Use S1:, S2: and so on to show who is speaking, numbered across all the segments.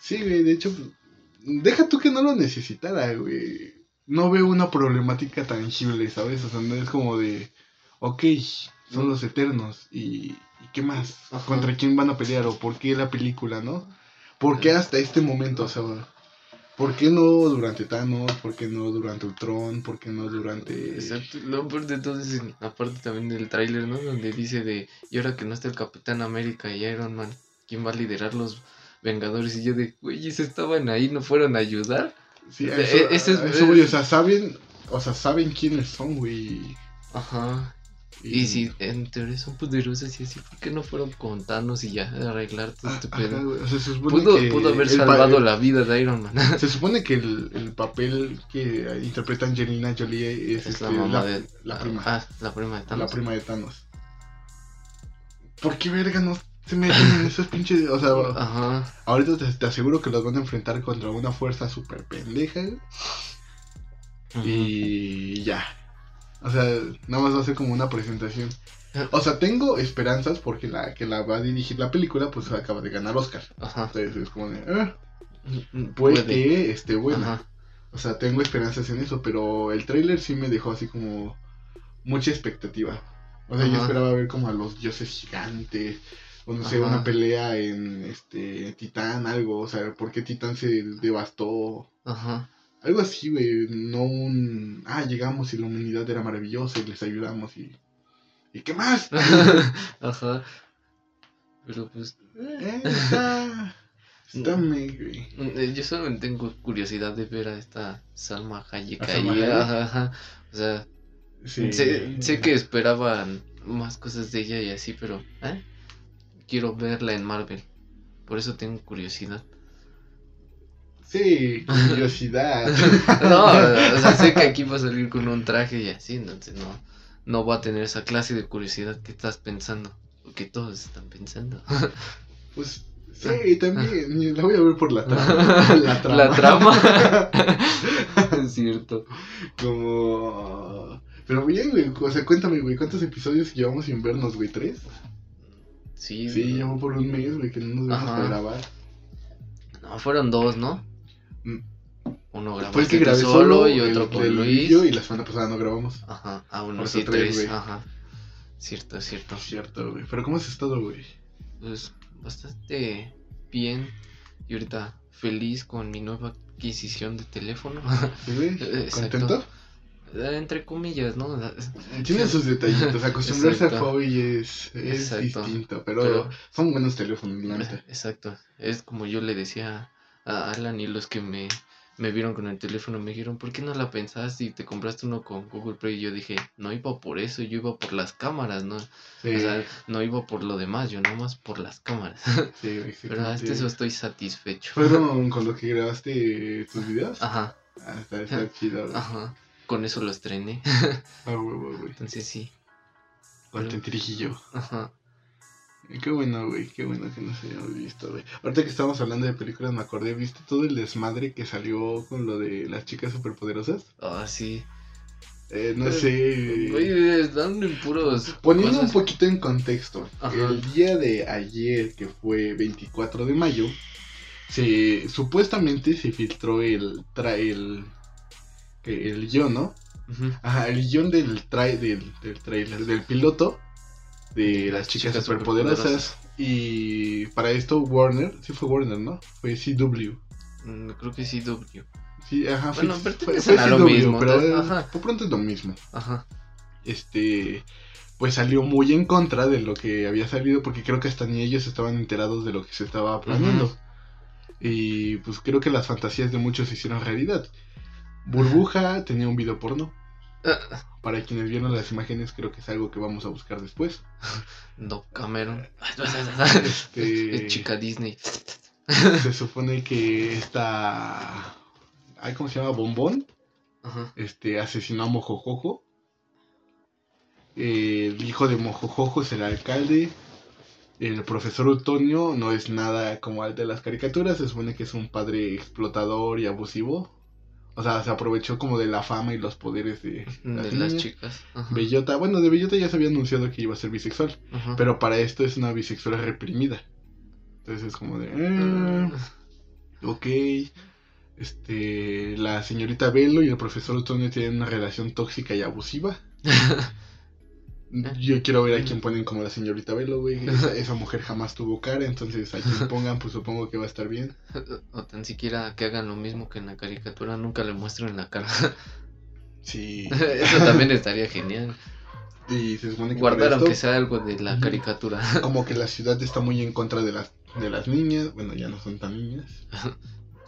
S1: Sí, güey, de hecho, deja tú que no lo necesitara, güey. No veo una problemática tangible, ¿sabes? O sea, no es como de, ok, son los eternos y, ¿y qué más?
S2: Ajá.
S1: ¿Contra quién van a pelear o por qué la película, no? ¿Por qué hasta este momento? O sea, ¿por qué no durante Thanos? ¿Por qué no durante Ultron? ¿Por qué no durante...
S2: Exacto, lo peor de todo es en- aparte también del tráiler, ¿no? Donde dice de, y ahora que no está el Capitán América y Iron Man, ¿quién va a liderar los Vengadores? Y yo de, güey, ¿se estaban ahí? ¿No fueron a ayudar?
S1: Sí,
S2: E-
S1: eso,
S2: ese es-
S1: eso voy, o sea, saben, o sea, saben quiénes son, güey.
S2: Ajá. Y si en teoría son poderosos y así, ¿por qué no fueron con Thanos y ya arreglar todo
S1: Ah,
S2: este pedo?
S1: güey, o sea, se
S2: Pudo,
S1: que
S2: pudo haber salvado la vida de Iron Man.
S1: Se supone que el, el papel que interpreta Angelina Jolie es,
S2: es la
S1: este,
S2: mamá
S1: la,
S2: de...
S1: la prima.
S2: Ah, la prima de
S1: la
S2: Thanos.
S1: prima de Thanos. ¿Por qué verga no se meten en esos pinches... O sea,
S2: Ajá.
S1: ahorita te, te aseguro que los van a enfrentar contra una fuerza súper pendeja y ya. O sea, nada más va a ser como una presentación. O sea, tengo esperanzas porque la que la va a dirigir la película pues acaba de ganar Oscar.
S2: Ajá.
S1: Entonces es como de... "Ah,
S2: Mm,
S1: puede
S2: puede.
S1: que esté buena.
S2: Ajá.
S1: O sea, tengo esperanzas en eso, pero el tráiler sí me dejó así como mucha expectativa. O sea, yo esperaba ver como a los dioses gigantes, o no sé,
S2: Ajá.
S1: una pelea en este Titán, algo, o sea, ¿por qué Titán se devastó?
S2: Ajá.
S1: Algo así, güey, no un... Ah, llegamos y la humanidad era maravillosa y les ayudamos y... ¿Y qué más?
S2: Ajá. Pero pues...
S1: Eh, está... Está güey.
S2: eh, Yo solo tengo curiosidad de ver a esta Salma Hayek
S1: ¿A
S2: ahí. Ajá, ajá. O sea,
S1: Sí.
S2: sé, sé que esperaban más cosas de ella y así, pero ¿eh? Quiero verla en Marvel. Por eso tengo curiosidad.
S1: Sí, curiosidad.
S2: No, o sea, sé que aquí va a salir con un traje y así, entonces no, no va a tener esa clase de curiosidad que estás pensando. O que todos están pensando.
S1: Pues sí, también. La voy a ver por la trama. La trama.
S2: La trama. es cierto.
S1: Como. Pero bien, güey. O sea, cuéntame, güey. ¿Cuántos episodios llevamos sin vernos, güey? ¿Tres?
S2: Sí,
S1: Sí, llevamos por un mes, güey, que no nos vemos para grabar.
S2: No, fueron dos, ¿no?
S1: Mm.
S2: Uno grabó
S1: Fue el que grabé solo
S2: y otro
S1: el
S2: con Luis.
S1: y la semana pasada no grabamos.
S2: Ajá, ah, uno
S1: Por eso
S2: sí,
S1: tres, güey.
S2: Ajá. Cierto, cierto.
S1: Es cierto, güey. Pero ¿cómo has estado, güey?
S2: Pues bastante bien. Y ahorita feliz con mi nueva adquisición de teléfono.
S1: ¿Sí, güey? ¿Contento?
S2: Eh, Entre comillas, ¿no?
S1: Tiene sus detallitos. Acostumbrarse a
S2: Exacto.
S1: Huawei es, es distinto. Pero,
S2: Pero-
S1: son buenos teléfonos, la neta.
S2: Exacto. Es como yo le decía a Alan y los que me, me vieron con el teléfono me dijeron, ¿por qué no la pensaste y te compraste uno con Google Play? Y yo dije, no iba por eso, yo iba por las cámaras, ¿no?
S1: Sí,
S2: O sea, no iba por lo demás, yo nomás por las cámaras.
S1: sí,
S2: Pero hasta eso estoy satisfecho.
S1: ¿Fueron con lo que grabaste tus videos?
S2: Ajá,
S1: Ah, está, está chido,
S2: ajá. Con eso lo estrené.
S1: Ah, huevo, güey.
S2: Entonces sí.
S1: Contentirijillo.
S2: Ajá.
S1: Qué bueno, güey. Qué bueno que nos hayamos visto, güey. Ahorita que estábamos hablando de películas, me acordé, ¿viste todo el desmadre que salió con lo de las chicas superpoderosas?
S2: Ah, sí.
S1: Eh, no sé.
S2: Oye, están en puros.
S1: Poniendo un poquito en contexto,
S2: Ajá.
S1: el día de ayer, que fue 24 de mayo, se supuestamente se filtró el tra el, el guion, ¿no?
S2: Ujú.
S1: Ajá, el guion del, trai del, del trailer, del piloto de las, chicas, superpoderosas. Y para esto Warner, sí fue Warner, ¿no? Fue CW.
S2: Mm, Creo que sí, W.
S1: Sí, ajá, fue,
S2: Bueno,
S1: fue,
S2: pertenecen
S1: fue
S2: a lo
S1: CW,
S2: mismo,
S1: pero
S2: entonces, ajá.
S1: por pronto es lo mismo.
S2: Ajá.
S1: Este, pues salió muy en contra de lo que había salido, porque creo que hasta ni ellos estaban enterados de lo que se estaba planeando. Y pues creo que las fantasías de muchos se hicieron realidad. Burbuja tenía un video porno.
S2: Ah,
S1: Para quienes vieron las imágenes, creo que es algo que vamos a buscar después.
S2: Doc Cameron.
S1: Este,
S2: Es chica Disney.
S1: Se supone que esta. Ay, ¿Cómo se llama? Bombón.
S2: Ajá.
S1: Este asesinó a Mojojojo. El hijo de Mojojojo es el alcalde. El profesor Utonio no es nada como el de las caricaturas. Se supone que es un padre explotador y abusivo. O sea, se aprovechó como de la fama y los poderes de las,
S2: De las chicas. Ajá.
S1: Bellota, bueno, de Bellota ya se había anunciado que iba a ser bisexual.
S2: Ajá.
S1: Pero para esto es una bisexual reprimida. Entonces es como de. eh, Ok. Este, la señorita Velo y el profesor Otoño tienen una relación tóxica y abusiva. Yo quiero ver a quién ponen como la señorita Velo, güey. Esa, esa mujer jamás tuvo cara, entonces a quien pongan, pues supongo que va a estar bien.
S2: O tan siquiera que hagan lo mismo que en la caricatura, nunca le muestren la cara.
S1: Sí.
S2: Eso también estaría genial.
S1: Y se supone que
S2: Guardar aunque sea algo de la caricatura.
S1: como que la ciudad está muy en contra de las, de las niñas. Bueno, ya no son tan niñas.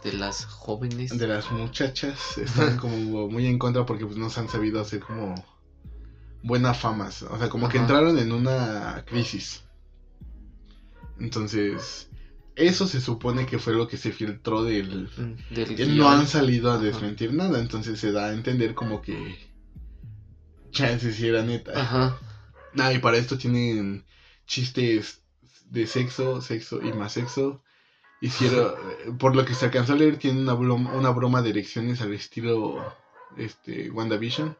S2: De las jóvenes.
S1: De las muchachas. Están como muy en contra porque pues no se han sabido hacer como buenas famas. O sea, como que entraron en una crisis. Entonces, eso se supone que fue lo que se filtró del...
S2: Del
S1: que no han salido a
S2: Ajá.
S1: desmentir nada, entonces se da a entender como que... Chances si era neta.
S2: Ajá.
S1: Ah, y para esto tienen chistes de sexo, sexo y más sexo. Hicieron, eh, por lo que se alcanzó a leer, tienen una broma, una broma de erecciones al estilo este WandaVision.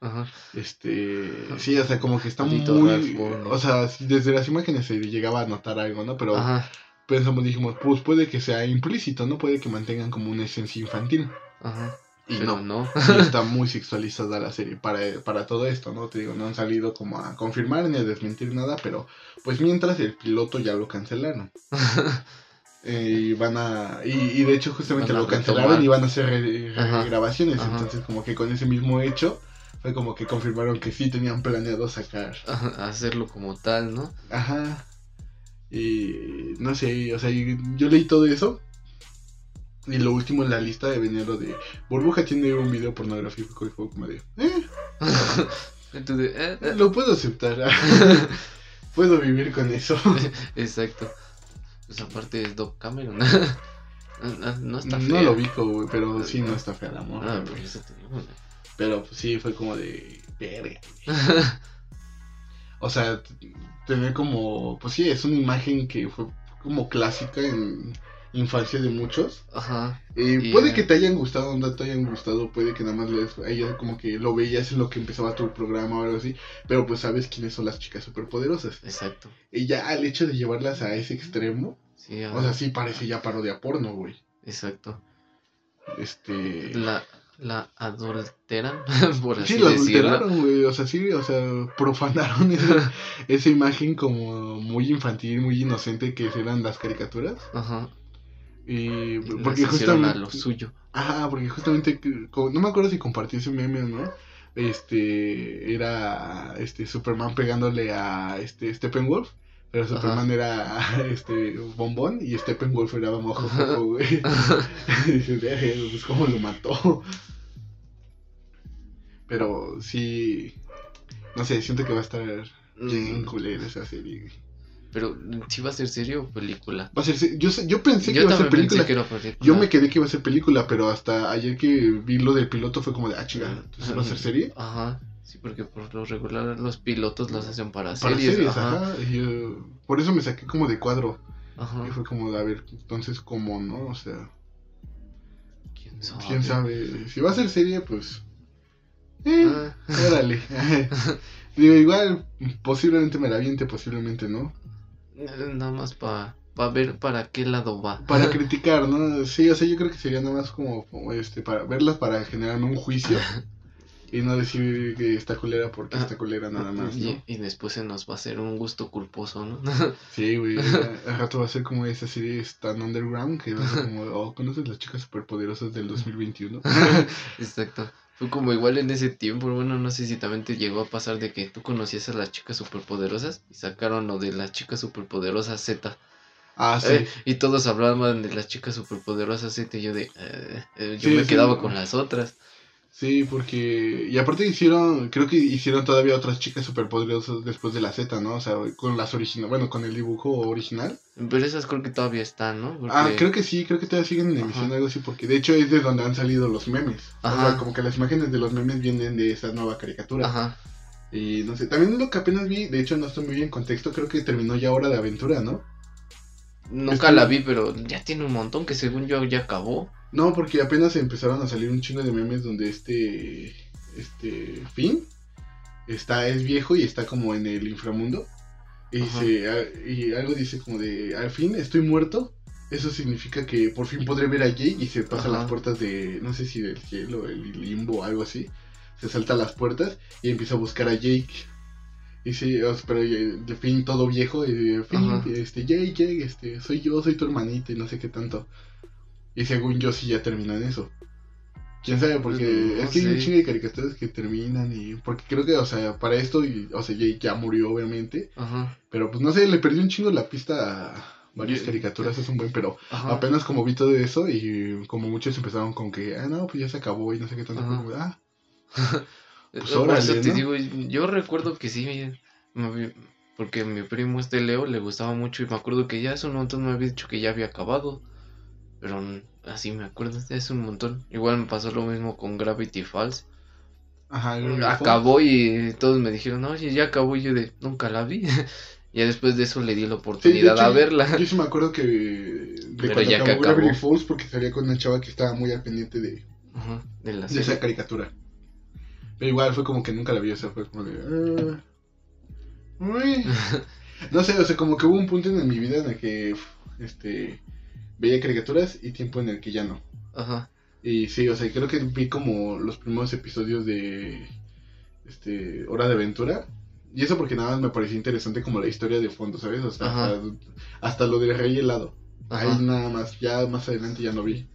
S2: Ajá.
S1: Este, sí, o sea, como que está
S2: Maldito
S1: muy, o sea, desde las imágenes se llegaba a notar algo, ¿no? Pero
S2: Ajá.
S1: pensamos, dijimos, pues puede que sea implícito, ¿no? Puede que mantengan como una esencia infantil.
S2: Ajá.
S1: Y
S2: Pero
S1: no,
S2: no.
S1: y está muy sexualizada la serie para, para todo esto, ¿no? Te digo, no han salido como a confirmar ni a desmentir nada, pero pues mientras el piloto ya lo cancelaron. Eh, y van a. Y, y de hecho, justamente lo cancelaron
S2: retomar.
S1: y van a hacer re- grabaciones. Entonces, como que con ese mismo hecho, fue como que confirmaron que sí tenían planeado sacar.
S2: Hacerlo como tal, ¿no?
S1: Ajá. Y no sé, o sea, yo leí todo eso. Y lo último en la lista de venía de Burbuja tiene un video pornográfico y fue como de, eh,
S2: Entonces, eh, eh,
S1: lo puedo aceptar. puedo vivir con eso.
S2: Exacto. Pues aparte es Doc Cameron. No, no, no está
S1: No
S2: fea.
S1: lo vi, güey, pero sí no está fea la morra,
S2: Ah, por eso te digo. güey.
S1: Pero pues, sí, fue como de, verga. O sea, t- tener como, pues sí, es una imagen que fue como clásica en infancia de muchos.
S2: Ajá.
S1: Eh,
S2: Y,
S1: puede
S2: eh,
S1: que te hayan gustado, no te hayan gustado, puede que nada más les, ella como que lo veías en lo que empezaba tu programa o algo así, pero pues sabes quiénes son las chicas superpoderosas.
S2: Exacto.
S1: Y ya al hecho de llevarlas a ese extremo,
S2: Sí,
S1: o sea, sí parece ya parodia porno, güey.
S2: Exacto.
S1: Este...
S2: La, la adulteran, por así
S1: Sí,
S2: decirlo.
S1: adulteraron, güey, o sea, sí, o sea, profanaron esa, esa imagen como muy infantil, muy inocente que eran las caricaturas.
S2: Ajá.
S1: Y porque
S2: las hicieron a
S1: justamente...
S2: lo suyo.
S1: Ajá, porque justamente, como- no me acuerdo si compartí ese meme o no. Este, era este Superman pegándole a este Steppenwolf. Pero
S2: Ajá.
S1: Superman era este bombón y Steppenwolf era mojo Jojo, güey. y dices, "Verga, pues cómo lo mató. Pero sí, no sé, siento que va a estar bien
S2: Mm,
S1: culera esa serie. güey.
S2: Pero, ¿sí va a ser serie o película?
S1: Va a ser, se- yo, yo pensé que
S2: Yo
S1: iba a ser
S2: que película.
S1: Yo me quedé que iba a ser película, pero hasta ayer que vi lo del piloto fue como de, ah, chica, ¿entonces va a ser serie?
S2: Ajá. Sí, porque por lo regular los pilotos los hacen para,
S1: Para
S2: series.
S1: series,
S2: ajá.
S1: ajá. y yo- por eso me saqué como de cuadro.
S2: Ajá.
S1: Y fue como a ver, entonces, ¿cómo, no? O sea,
S2: ¿Quién sabe?
S1: quién sabe. Si va a ser serie, pues. Eh,
S2: Ah.
S1: órale. Digo, igual, posiblemente me la aviente, posiblemente no.
S2: Eh, Nada más para ver para qué lado va.
S1: Para criticar, ¿no? Sí, o sea, yo creo que sería nada más como, como, este, para verlas para generarme un juicio. Y no decir que está culera porque está culera nada más, ¿no?
S2: y, y después se nos va a hacer un gusto culposo, ¿no?
S1: Sí, güey. Al rato va a ser como esa serie tan underground que va a ser como, oh, ¿conoces las chicas superpoderosas del 2021?
S2: Exacto. Fue como igual en ese tiempo, bueno, no sé si también te llegó a pasar de que tú conocías a las chicas superpoderosas y sacaron lo de las chicas superpoderosas Z.
S1: Ah, sí.
S2: Eh, y todos hablaban de las chicas superpoderosas Z y yo de... eh, eh, yo
S1: Sí,
S2: me
S1: sí.
S2: quedaba con las otras.
S1: Sí, porque... Y aparte hicieron, creo que hicieron todavía otras chicas superpoderosas después de la Z, ¿no? O sea, con las originales, bueno, con el dibujo original.
S2: Pero esas creo que todavía están, ¿no? Porque-
S1: Ah, creo que sí, creo que todavía siguen en emisión algo así, porque de hecho es de donde han salido los memes. O
S2: Ajá.
S1: sea, como que las imágenes de los memes vienen de esa nueva caricatura.
S2: Ajá.
S1: Y no sé, también lo que apenas vi, de hecho no estoy muy bien en contexto, creo que terminó ya Hora de Aventura, ¿no?
S2: Nunca la vi, pero ya tiene un montón que según yo ya acabó.
S1: No, porque apenas empezaron a salir un chingo de memes donde este. Este. Finn. Está, es viejo y está como en el inframundo. Y, dice, a- y algo dice como de. Al fin estoy muerto. eso significa que por fin podré ver a Jake y se pasa
S2: Ajá.
S1: las puertas de, no sé si del cielo, el limbo o algo así. Se salta las puertas y empieza a buscar a Jake. Y sí, pero eh, de fin todo viejo, y de fin,
S2: Ajá.
S1: este, Jake, Jake, este, soy yo, soy tu hermanita y no sé qué tanto. Y según yo sí ya terminó en eso. Quién sabe, porque
S2: No
S1: es que hay un chingo de caricaturas que terminan y. Porque creo que, o sea, para esto, y, o sea, Jake ya murió, obviamente.
S2: Ajá.
S1: Pero pues no sé, le perdí un chingo la pista a varias caricaturas, es un buen, pero
S2: Ajá.
S1: apenas como vi todo eso y como muchos empezaron con que, ah, no, pues ya se acabó y no sé qué tanto. Como, ah,
S2: Eh,
S1: Pues
S2: eso
S1: órale,
S2: te
S1: ¿no?
S2: digo, yo recuerdo que sí, porque mi primo este Leo le gustaba mucho y me acuerdo que ya hace un montón me había dicho que ya había acabado. Pero así me acuerdo, es un montón. Igual me pasó lo mismo con Gravity Falls.
S1: ajá.
S2: Acabó y todos me dijeron, oye, ya acabó. Y yo de, nunca la vi. y después de eso le di la
S1: Sí,
S2: oportunidad
S1: hecho,
S2: a verla.
S1: Yo sí me acuerdo que de
S2: Pero
S1: cuando
S2: ya que
S1: acabó Gravity
S2: acabó.
S1: Falls porque salía con una chava que estaba muy al pendiente de,
S2: Ajá, de la
S1: de
S2: serie.
S1: esa caricatura. Pero igual fue como que nunca la vi, o sea, fue como de... ah, uy. No sé, o sea, como que hubo un punto en mi vida en el que este veía caricaturas y tiempo en el que ya no.
S2: Ajá,
S1: Y sí, o sea, creo que vi como los primeros episodios de este Hora de Aventura. Y eso porque nada más me pareció interesante como la historia de fondo, ¿sabes? O sea,
S2: Ajá.
S1: hasta, hasta lo del rey helado.
S2: ajá.
S1: Ahí nada más, ya más adelante ya no vi.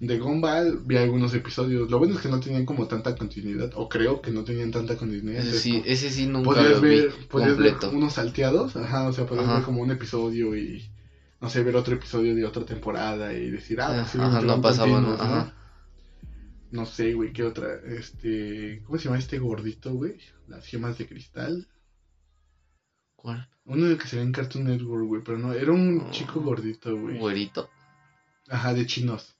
S1: De Gumball vi algunos episodios. Lo bueno es que no tenían como tanta continuidad, o creo que no tenían tanta continuidad.
S2: Ese sí, ese sí nunca
S1: podías
S2: lo vi
S1: ver, podías ver unos salteados, ajá, o sea, podías
S2: Ajá.
S1: ver como un episodio y no sé, ver otro episodio de otra temporada y decir, ah,
S2: Ah,
S1: posiblemente
S2: ajá, no
S1: van
S2: pasaba, ¿no?
S1: ¿no?
S2: Ajá.
S1: No sé, güey, ¿qué otra? Este, ¿cómo se llama este gordito, güey? Las gemas de cristal.
S2: ¿Cuál?
S1: Uno de que se ve en Cartoon Network, güey, pero no, era un
S2: Oh.
S1: chico gordito, güey.
S2: Güerito.
S1: Ajá, de chinos.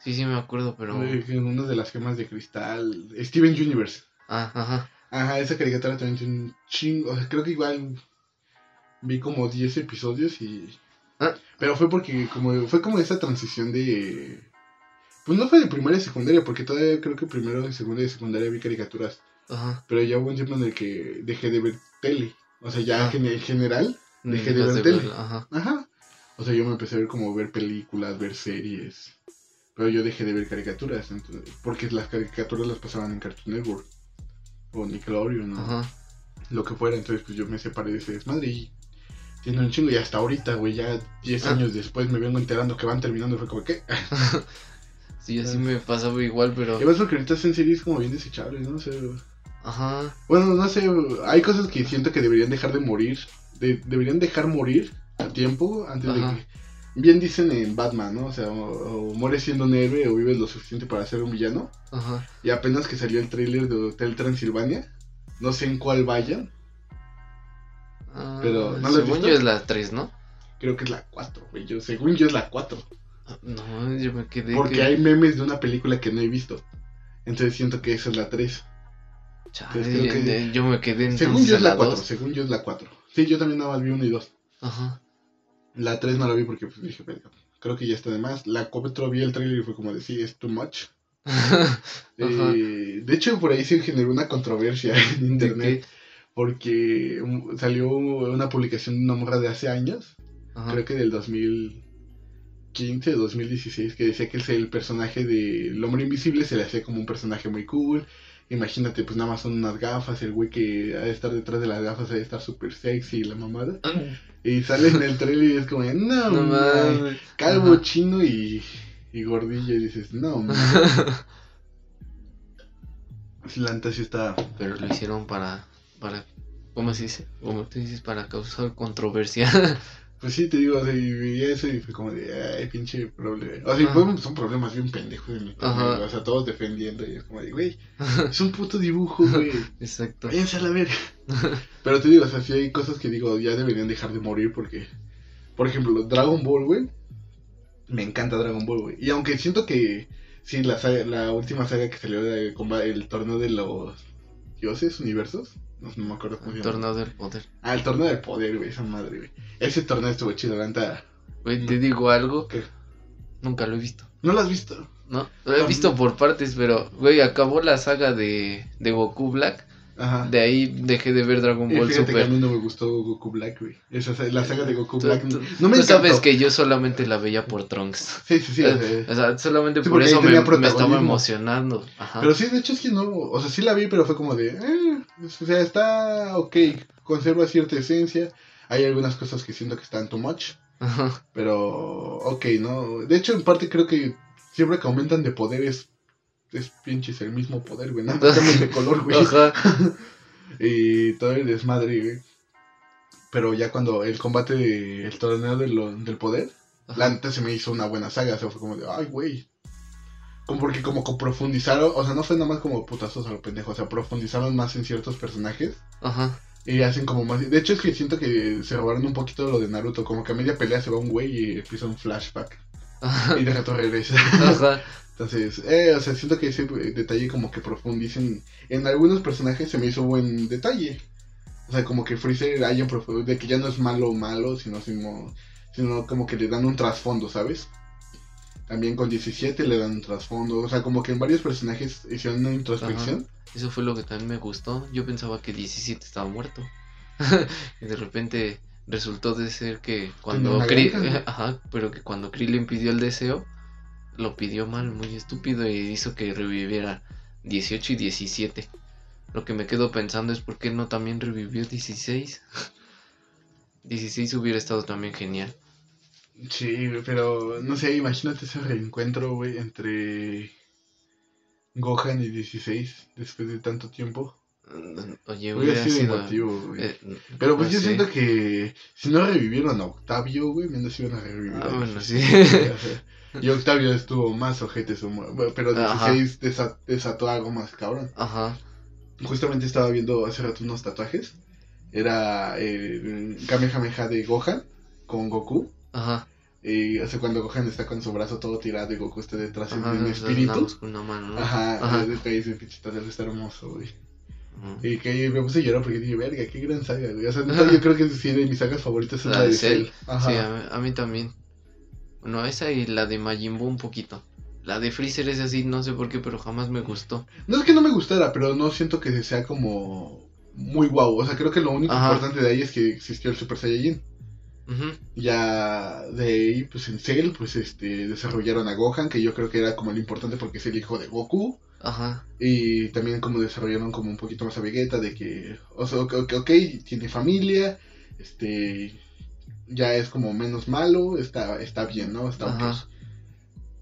S2: Sí, sí me acuerdo, pero...
S1: Uno de las gemas de cristal. Steven Universe.
S2: Ah, ajá.
S1: Ajá, esa caricatura también tiene un chingo. O sea, creo que igual vi como 10 episodios y.
S2: Ah.
S1: Pero fue porque como fue como esa transición de. Pues no fue de primaria a secundaria, porque todavía creo que primero de secundaria y secundaria vi caricaturas.
S2: Ajá.
S1: Pero ya hubo un tiempo en el que dejé de ver tele. O sea, ya
S2: Ah.
S1: en en general. Dejé de ver tele.
S2: Ajá.
S1: Ajá. O sea, yo me empecé a ver como ver películas, ver series. Pero yo dejé de ver caricaturas. entonces- porque las caricaturas las pasaban en Cartoon Network. O Nickelodeon, o
S2: Ajá.
S1: lo que fuera. Entonces, pues yo me separé de ese desmadre y. Tiene un chingo. Y hasta ahorita, güey, ya 10
S2: Ah.
S1: años después me vengo enterando que van terminando. Y fue como, ¿qué?
S2: Sí, así me pasaba igual, pero...
S1: Y más porque ahorita hacen series como bien desechables, ¿no? Sea,
S2: Ajá.
S1: bueno, no sé. Hay cosas que siento que deberían dejar de morir. de- deberían dejar morir a tiempo antes
S2: Ajá.
S1: de que. Bien dicen en Batman, ¿no? O sea, o, o mueres siendo un héroe o vives lo suficiente para ser un villano.
S2: Ajá.
S1: Y apenas que salió el tráiler de Hotel Transilvania, no sé en cuál vayan,
S2: Ah,
S1: Pero, ¿no
S2: según
S1: visto?
S2: yo es la 3, ¿no?
S1: creo que es la 4, güey. Yo, según yo es la 4.
S2: Ah, No, yo me quedé
S1: Porque
S2: que...
S1: hay memes de una película que no he visto. Entonces siento que esa es la 3.
S2: Chale,
S1: Pues creo que-
S2: Yo me quedé entonces
S1: Según yo es
S2: en
S1: la
S2: la
S1: 4,
S2: 2.
S1: según yo es la 4. Sí, yo también nada más vi 1 y 2.
S2: Ajá.
S1: La 3 no la vi porque pues, dije, "Verga, creo que ya está de más. La 4 vi el trailer y fue como de, sí, es too much. Eh, de hecho, por ahí se generó una controversia en
S2: ¿De
S1: internet. Porque salió una publicación de una morra de hace años,
S2: Ajá.
S1: creo que del 2015, 2016, que decía que el, el personaje del hombre invisible se le hacía como un personaje muy cool. Imagínate, pues nada más son unas gafas, el güey que ha de estar detrás de las gafas ha de estar súper sexy y la mamada. Y sale en el trailer y es como, no,
S2: No mames.
S1: calvo,
S2: Ajá.
S1: chino y, y gordillo. Y dices, no, neta sí está
S2: Pero lo hicieron para, para, ¿cómo se dice? Como tú dices, para causar controversia.
S1: Pues sí, te digo, o sea, y vi eso y fue como de, ay, pinche problema. O sea, son problemas bien pendejos en
S2: Ajá.
S1: güey, o sea, todos defendiendo y es como de, güey, es un puto dibujo, güey,
S2: Exacto.
S1: váyanse a la verga. Pero te digo, o sea, sí hay cosas que digo, ya deberían dejar de morir porque, por ejemplo, Dragon Ball, güey, me encanta Dragon Ball, güey. Y aunque siento que, sí, la, saga- la última saga que salió de comba- el torneo de los dioses, universos, no, no me acuerdo cómo se llama.
S2: Tornado del poder.
S1: Ah, el torneo del poder, güey, esa madre, güey. Ese torneo estuvo chido, la neta.
S2: Güey, te digo algo,
S1: ¿Qué?
S2: nunca lo he visto.
S1: ¿No lo has visto?
S2: No, lo he
S1: No.
S2: visto por partes, pero, güey, acabó la saga de, de Goku Black
S1: Ajá.
S2: De ahí dejé de ver Dragon Ball
S1: fíjate que a
S2: Super.
S1: mí no me gustó Goku Black, güey. Esa, la saga de Goku Black.
S2: tú-
S1: no me
S2: tú sabes que yo solamente la veía por Trunks.
S1: Sí, sí, sí. o sea,
S2: O sea, solamente
S1: Sí,
S2: por eso me, estaba emocionando. Ajá.
S1: Pero sí, de hecho es que no, o sea, sí la vi, pero fue como de, eh, o sea, está ok, conserva cierta esencia, hay algunas cosas que siento que están too much,
S2: Ajá.
S1: pero ok, ¿no? De hecho, en parte creo que siempre que aumentan de poder es, es pinches el mismo poder, güey, nada más de color, güey,
S2: Ajá.
S1: y todo el desmadre, güey. Pero ya cuando el combate de, el torneo de lo- del poder, la
S2: Ajá.
S1: neta se me hizo una buena saga, o sea, fue como de, ay, güey. Como porque como que profundizaron, o sea, no fue nada más como putazos a lo pendejo, o sea, profundizaron más en ciertos personajes
S2: Ajá.
S1: y hacen como más... De hecho es que siento que se robaron un poquito lo de Naruto, como que a media pelea se va un güey y empieza un flashback
S2: Ajá.
S1: y de rato regresa.
S2: Ajá.
S1: Entonces, eh, o sea, siento que ese detalle como que profundicen en algunos personajes se me hizo buen detalle. O sea, como que Freezer haya de que ya no es malo malo, sino, sino, sino como que le dan un trasfondo, ¿sabes? También con 17 le dan un trasfondo. O sea, como que en varios personajes hicieron una introspección.
S2: Eso fue lo que también me gustó. Yo pensaba que 17 estaba muerto. y de repente resultó de ser que cuando. Ajá, pero que cuando Krillin pidió el deseo, lo pidió mal, muy estúpido y hizo que reviviera 18 y 17. Lo que me quedo pensando es por qué no también revivió 16. 16 hubiera estado también genial.
S1: Sí, pero no sé, imagínate ese reencuentro, güey, entre Gohan y 16 después de tanto tiempo.
S2: Oye,
S1: Hubiera
S2: hubiera
S1: sido emotivo, güey.
S2: eh,
S1: Pero pues
S2: no
S1: yo
S2: sé.
S1: siento que si no revivieron a Octavio, güey, menos iban a revivir.
S2: Ah, bueno,
S1: 16,
S2: sí.
S1: Y Octavio estuvo más ojete su mu- bueno, pero
S2: Ajá.
S1: 16 desa- desató algo más cabrón.
S2: Ajá.
S1: Justamente estaba viendo hace rato unos tatuajes. Era el Kamehameha de Gohan con Goku.
S2: Ajá.
S1: Y hace cuando Gohan está con su brazo todo tirado y Goku está detrás
S2: Ajá,
S1: el
S2: o sea,
S1: espíritu.
S2: con una mano, ¿no?
S1: Ajá,
S2: Ajá.
S1: de ahí ese pinche está hermoso, güey. Y que me puse a llorar porque dije, verga, qué gran saga, güey. O sea, yo creo que sí, de mis sagas favoritas es
S2: La
S1: la,
S2: de
S1: de
S2: Cell.
S1: Cell. Ajá.
S2: Sí, a mí, a mí también. Bueno, esa y la de Majin Buu un poquito. La de Freezer es así, no sé por qué, pero jamás me gustó.
S1: No es que no me gustara, pero no siento que sea como muy guau. O sea, creo que lo único
S2: Ajá.
S1: importante de ahí es que existió el Super Saiyajin. Ya de ahí, pues en Cell, pues este, desarrollaron a Gohan, que yo creo que era como lo importante porque es el hijo de Goku.
S2: Ajá.
S1: Y también como desarrollaron como un poquito más a Vegeta de que, o sea, ok, tiene familia, este, ya es como menos malo, está, está bien, ¿no? Está.
S2: Ajá.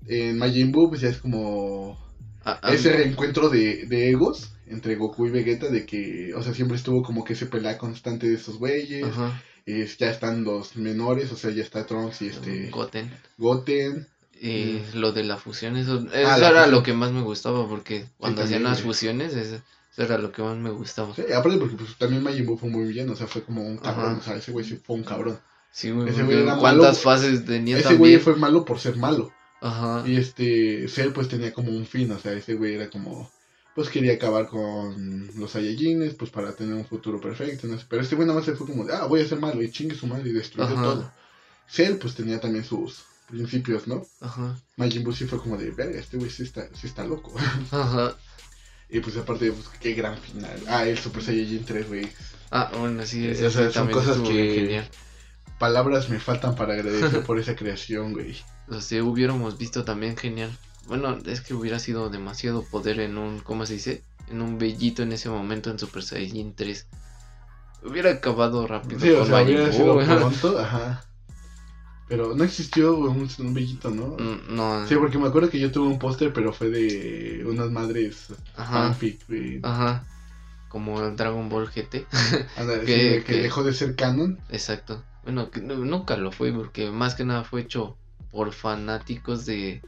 S1: En Majin Buu, pues ya es como
S2: A- a
S1: ese reencuentro de, de egos entre Goku y Vegeta, de que, o sea, siempre estuvo como que ese pelea constante de estos güeyes,
S2: Ajá.
S1: Es- ya están los menores, o sea, ya está Trunks y este,
S2: Goten.
S1: Goten,
S2: Y lo de la fusión, eso, eso
S1: Ah,
S2: era lo que más me gustaba, porque cuando hacían las
S1: güey.
S2: fusiones, eso, eso era lo que más me gustaba.
S1: Sí, aparte porque pues también Majin Buu fue muy bien, o sea, fue como un cabrón,
S2: Ajá.
S1: o sea, ese güey sí fue un cabrón.
S2: Sí, güey,
S1: Ese güey era
S2: ¿cuántas
S1: malo.
S2: fases tenía
S1: Ese güey
S2: también?
S1: fue malo por ser malo.
S2: Ajá.
S1: Y este, Cell pues tenía como un fin, o sea, ese güey era como, pues quería acabar con los Saiyajines, pues para tener un futuro perfecto, no. Pero este güey nada más se fue como de, ah, voy a ser malo y chingue su madre y destruyó
S2: Ajá.
S1: todo. Cell pues tenía también sus principios, ¿no?
S2: Ajá.
S1: Majin Buu sí fue como de, verga, este güey sí está, sí está loco.
S2: Ajá.
S1: y pues aparte, pues qué gran final. Ah, el Super Saiyajin 3, güey.
S2: Ah, bueno, sí, eso
S1: o sea,
S2: sí
S1: son cosas que-
S2: genial.
S1: Palabras me faltan para agradecer por esa creación, güey.
S2: O sea, hubiéramos visto también genial. Bueno, es que hubiera sido demasiado poder en un, ¿cómo se dice? En un bellito en ese momento en Super Saiyan 3. Hubiera acabado rápido
S1: Sí, o
S2: con
S1: sea,
S2: Majin
S1: hubiera
S2: Buu,
S1: sido
S2: güey.
S1: pronto, ajá. Pero no existió un, un bellito, ¿no?
S2: Mm, No,
S1: Sí, porque me acuerdo que yo tuve un póster, pero fue de unas madres
S2: ajá,
S1: fanfic,
S2: ajá. Como el Dragon Ball GT.
S1: Anda,
S2: que-
S1: que
S2: que-
S1: dejó de ser canon.
S2: Exacto. Bueno, que nu- nunca lo fue porque más que nada fue hecho por fanáticos de,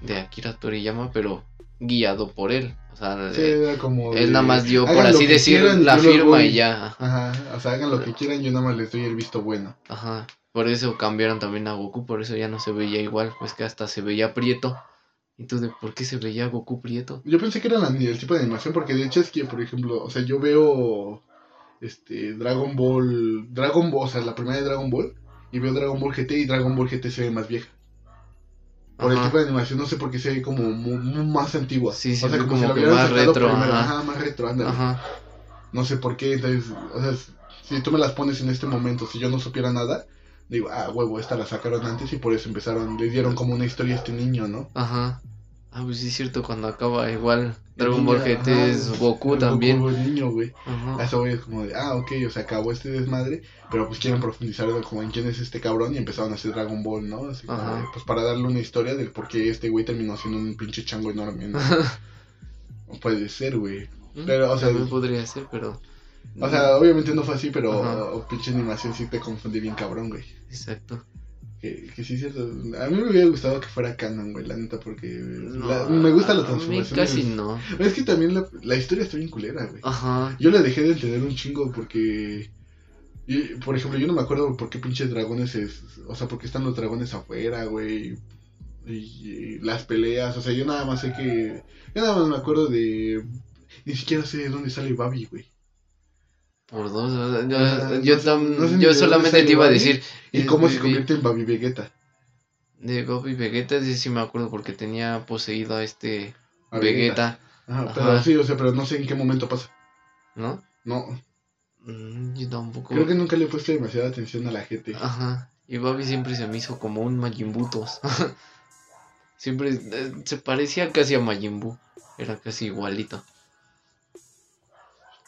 S2: de Akira Toriyama, pero guiado por él. O sea,
S1: Sí,
S2: eh,
S1: era como.
S2: él
S1: de,
S2: nada más dio, por
S1: "Hagan lo
S2: así decir,
S1: quieran,
S2: la firma
S1: voy".
S2: y ya. Ajá.
S1: Ajá, o sea, hagan lo que quieran, yo nada más les doy el visto bueno.
S2: Ajá. Por eso cambiaron también a Goku, por eso ya no se veía igual, pues que hasta se veía prieto. Entonces, ¿por qué se veía Goku prieto?
S1: Yo pensé que era la- el tipo de animación, porque de hecho es que, por ejemplo, o sea, yo veo este Dragon Ball, Dragon Ball, o sea, la primera de Dragon Ball, y veo Dragon Ball GT y Dragon Ball GT se ve más vieja. Por el
S2: Ajá.
S1: tipo de animación, no sé por qué se ve como mu- mu- más antigua.
S2: Sí, se
S1: o sea, como, si
S2: como
S1: lo
S2: que
S1: hubieran
S2: más
S1: sacado
S2: retro,
S1: primero.
S2: ajá.
S1: Ajá, más retro, ándale.
S2: Ajá.
S1: No sé por qué, entonces, o sea, si tú me las pones en este momento, si yo no supiera nada, digo, ah, huevo, esta la sacaron antes y por eso empezaron, le dieron como una historia a este niño, ¿no?
S2: Ajá. Ah, pues sí es cierto, cuando acaba igual Dragon Ball GT es Goku también.
S1: Goku, el niño, güey. Eso voy, es como de, ah, ok, o sea, acabó este desmadre, pero pues quieren profundizar como en quién es este cabrón y empezaron a hacer Dragon Ball, ¿no? Así como de, pues para darle una historia del por qué este güey terminó siendo un pinche chango enorme, ¿no? O Puede ser, güey. Pero, o sea,
S2: También podría ser, pero.
S1: O sea, obviamente no fue así, pero o pinche animación sí te confundí bien cabrón, güey.
S2: Exacto.
S1: Que, que sí es cierto. A mí me hubiera gustado que fuera canon, güey, la neta, porque
S2: No,
S1: la- me gusta la
S2: a mí
S1: transformación.
S2: casi no.
S1: Es que también la, la historia está bien culera, güey.
S2: Ajá.
S1: Yo la dejé de entender un chingo porque... y, por ejemplo, yo no me acuerdo por qué pinches dragones es... O sea, por qué están los dragones afuera, güey. Y, y las peleas, o sea, yo nada más sé que... Yo nada más me acuerdo de... Ni siquiera sé de dónde sale Babi, güey.
S2: Por dos. yo,
S1: no
S2: yo solamente te iba a decir.
S1: ¿Y cómo se
S2: Baby-
S1: convierte en Babi Vegeta?
S2: De Goku y Vegeta, sí, sí me acuerdo porque tenía poseído a este
S1: A
S2: Vegeta,
S1: Ajá,
S2: Ajá.
S1: pero sí, o sea, pero no sé en qué momento pasa.
S2: ¿no?
S1: No,
S2: Mm, Yo tampoco.
S1: creo que nunca le he puesto demasiada atención a la gente.
S2: Ajá. Y Babi siempre se me hizo como un Majin Buu 2. siempre eh, se parecía casi a Majin Buu. Era casi igualito.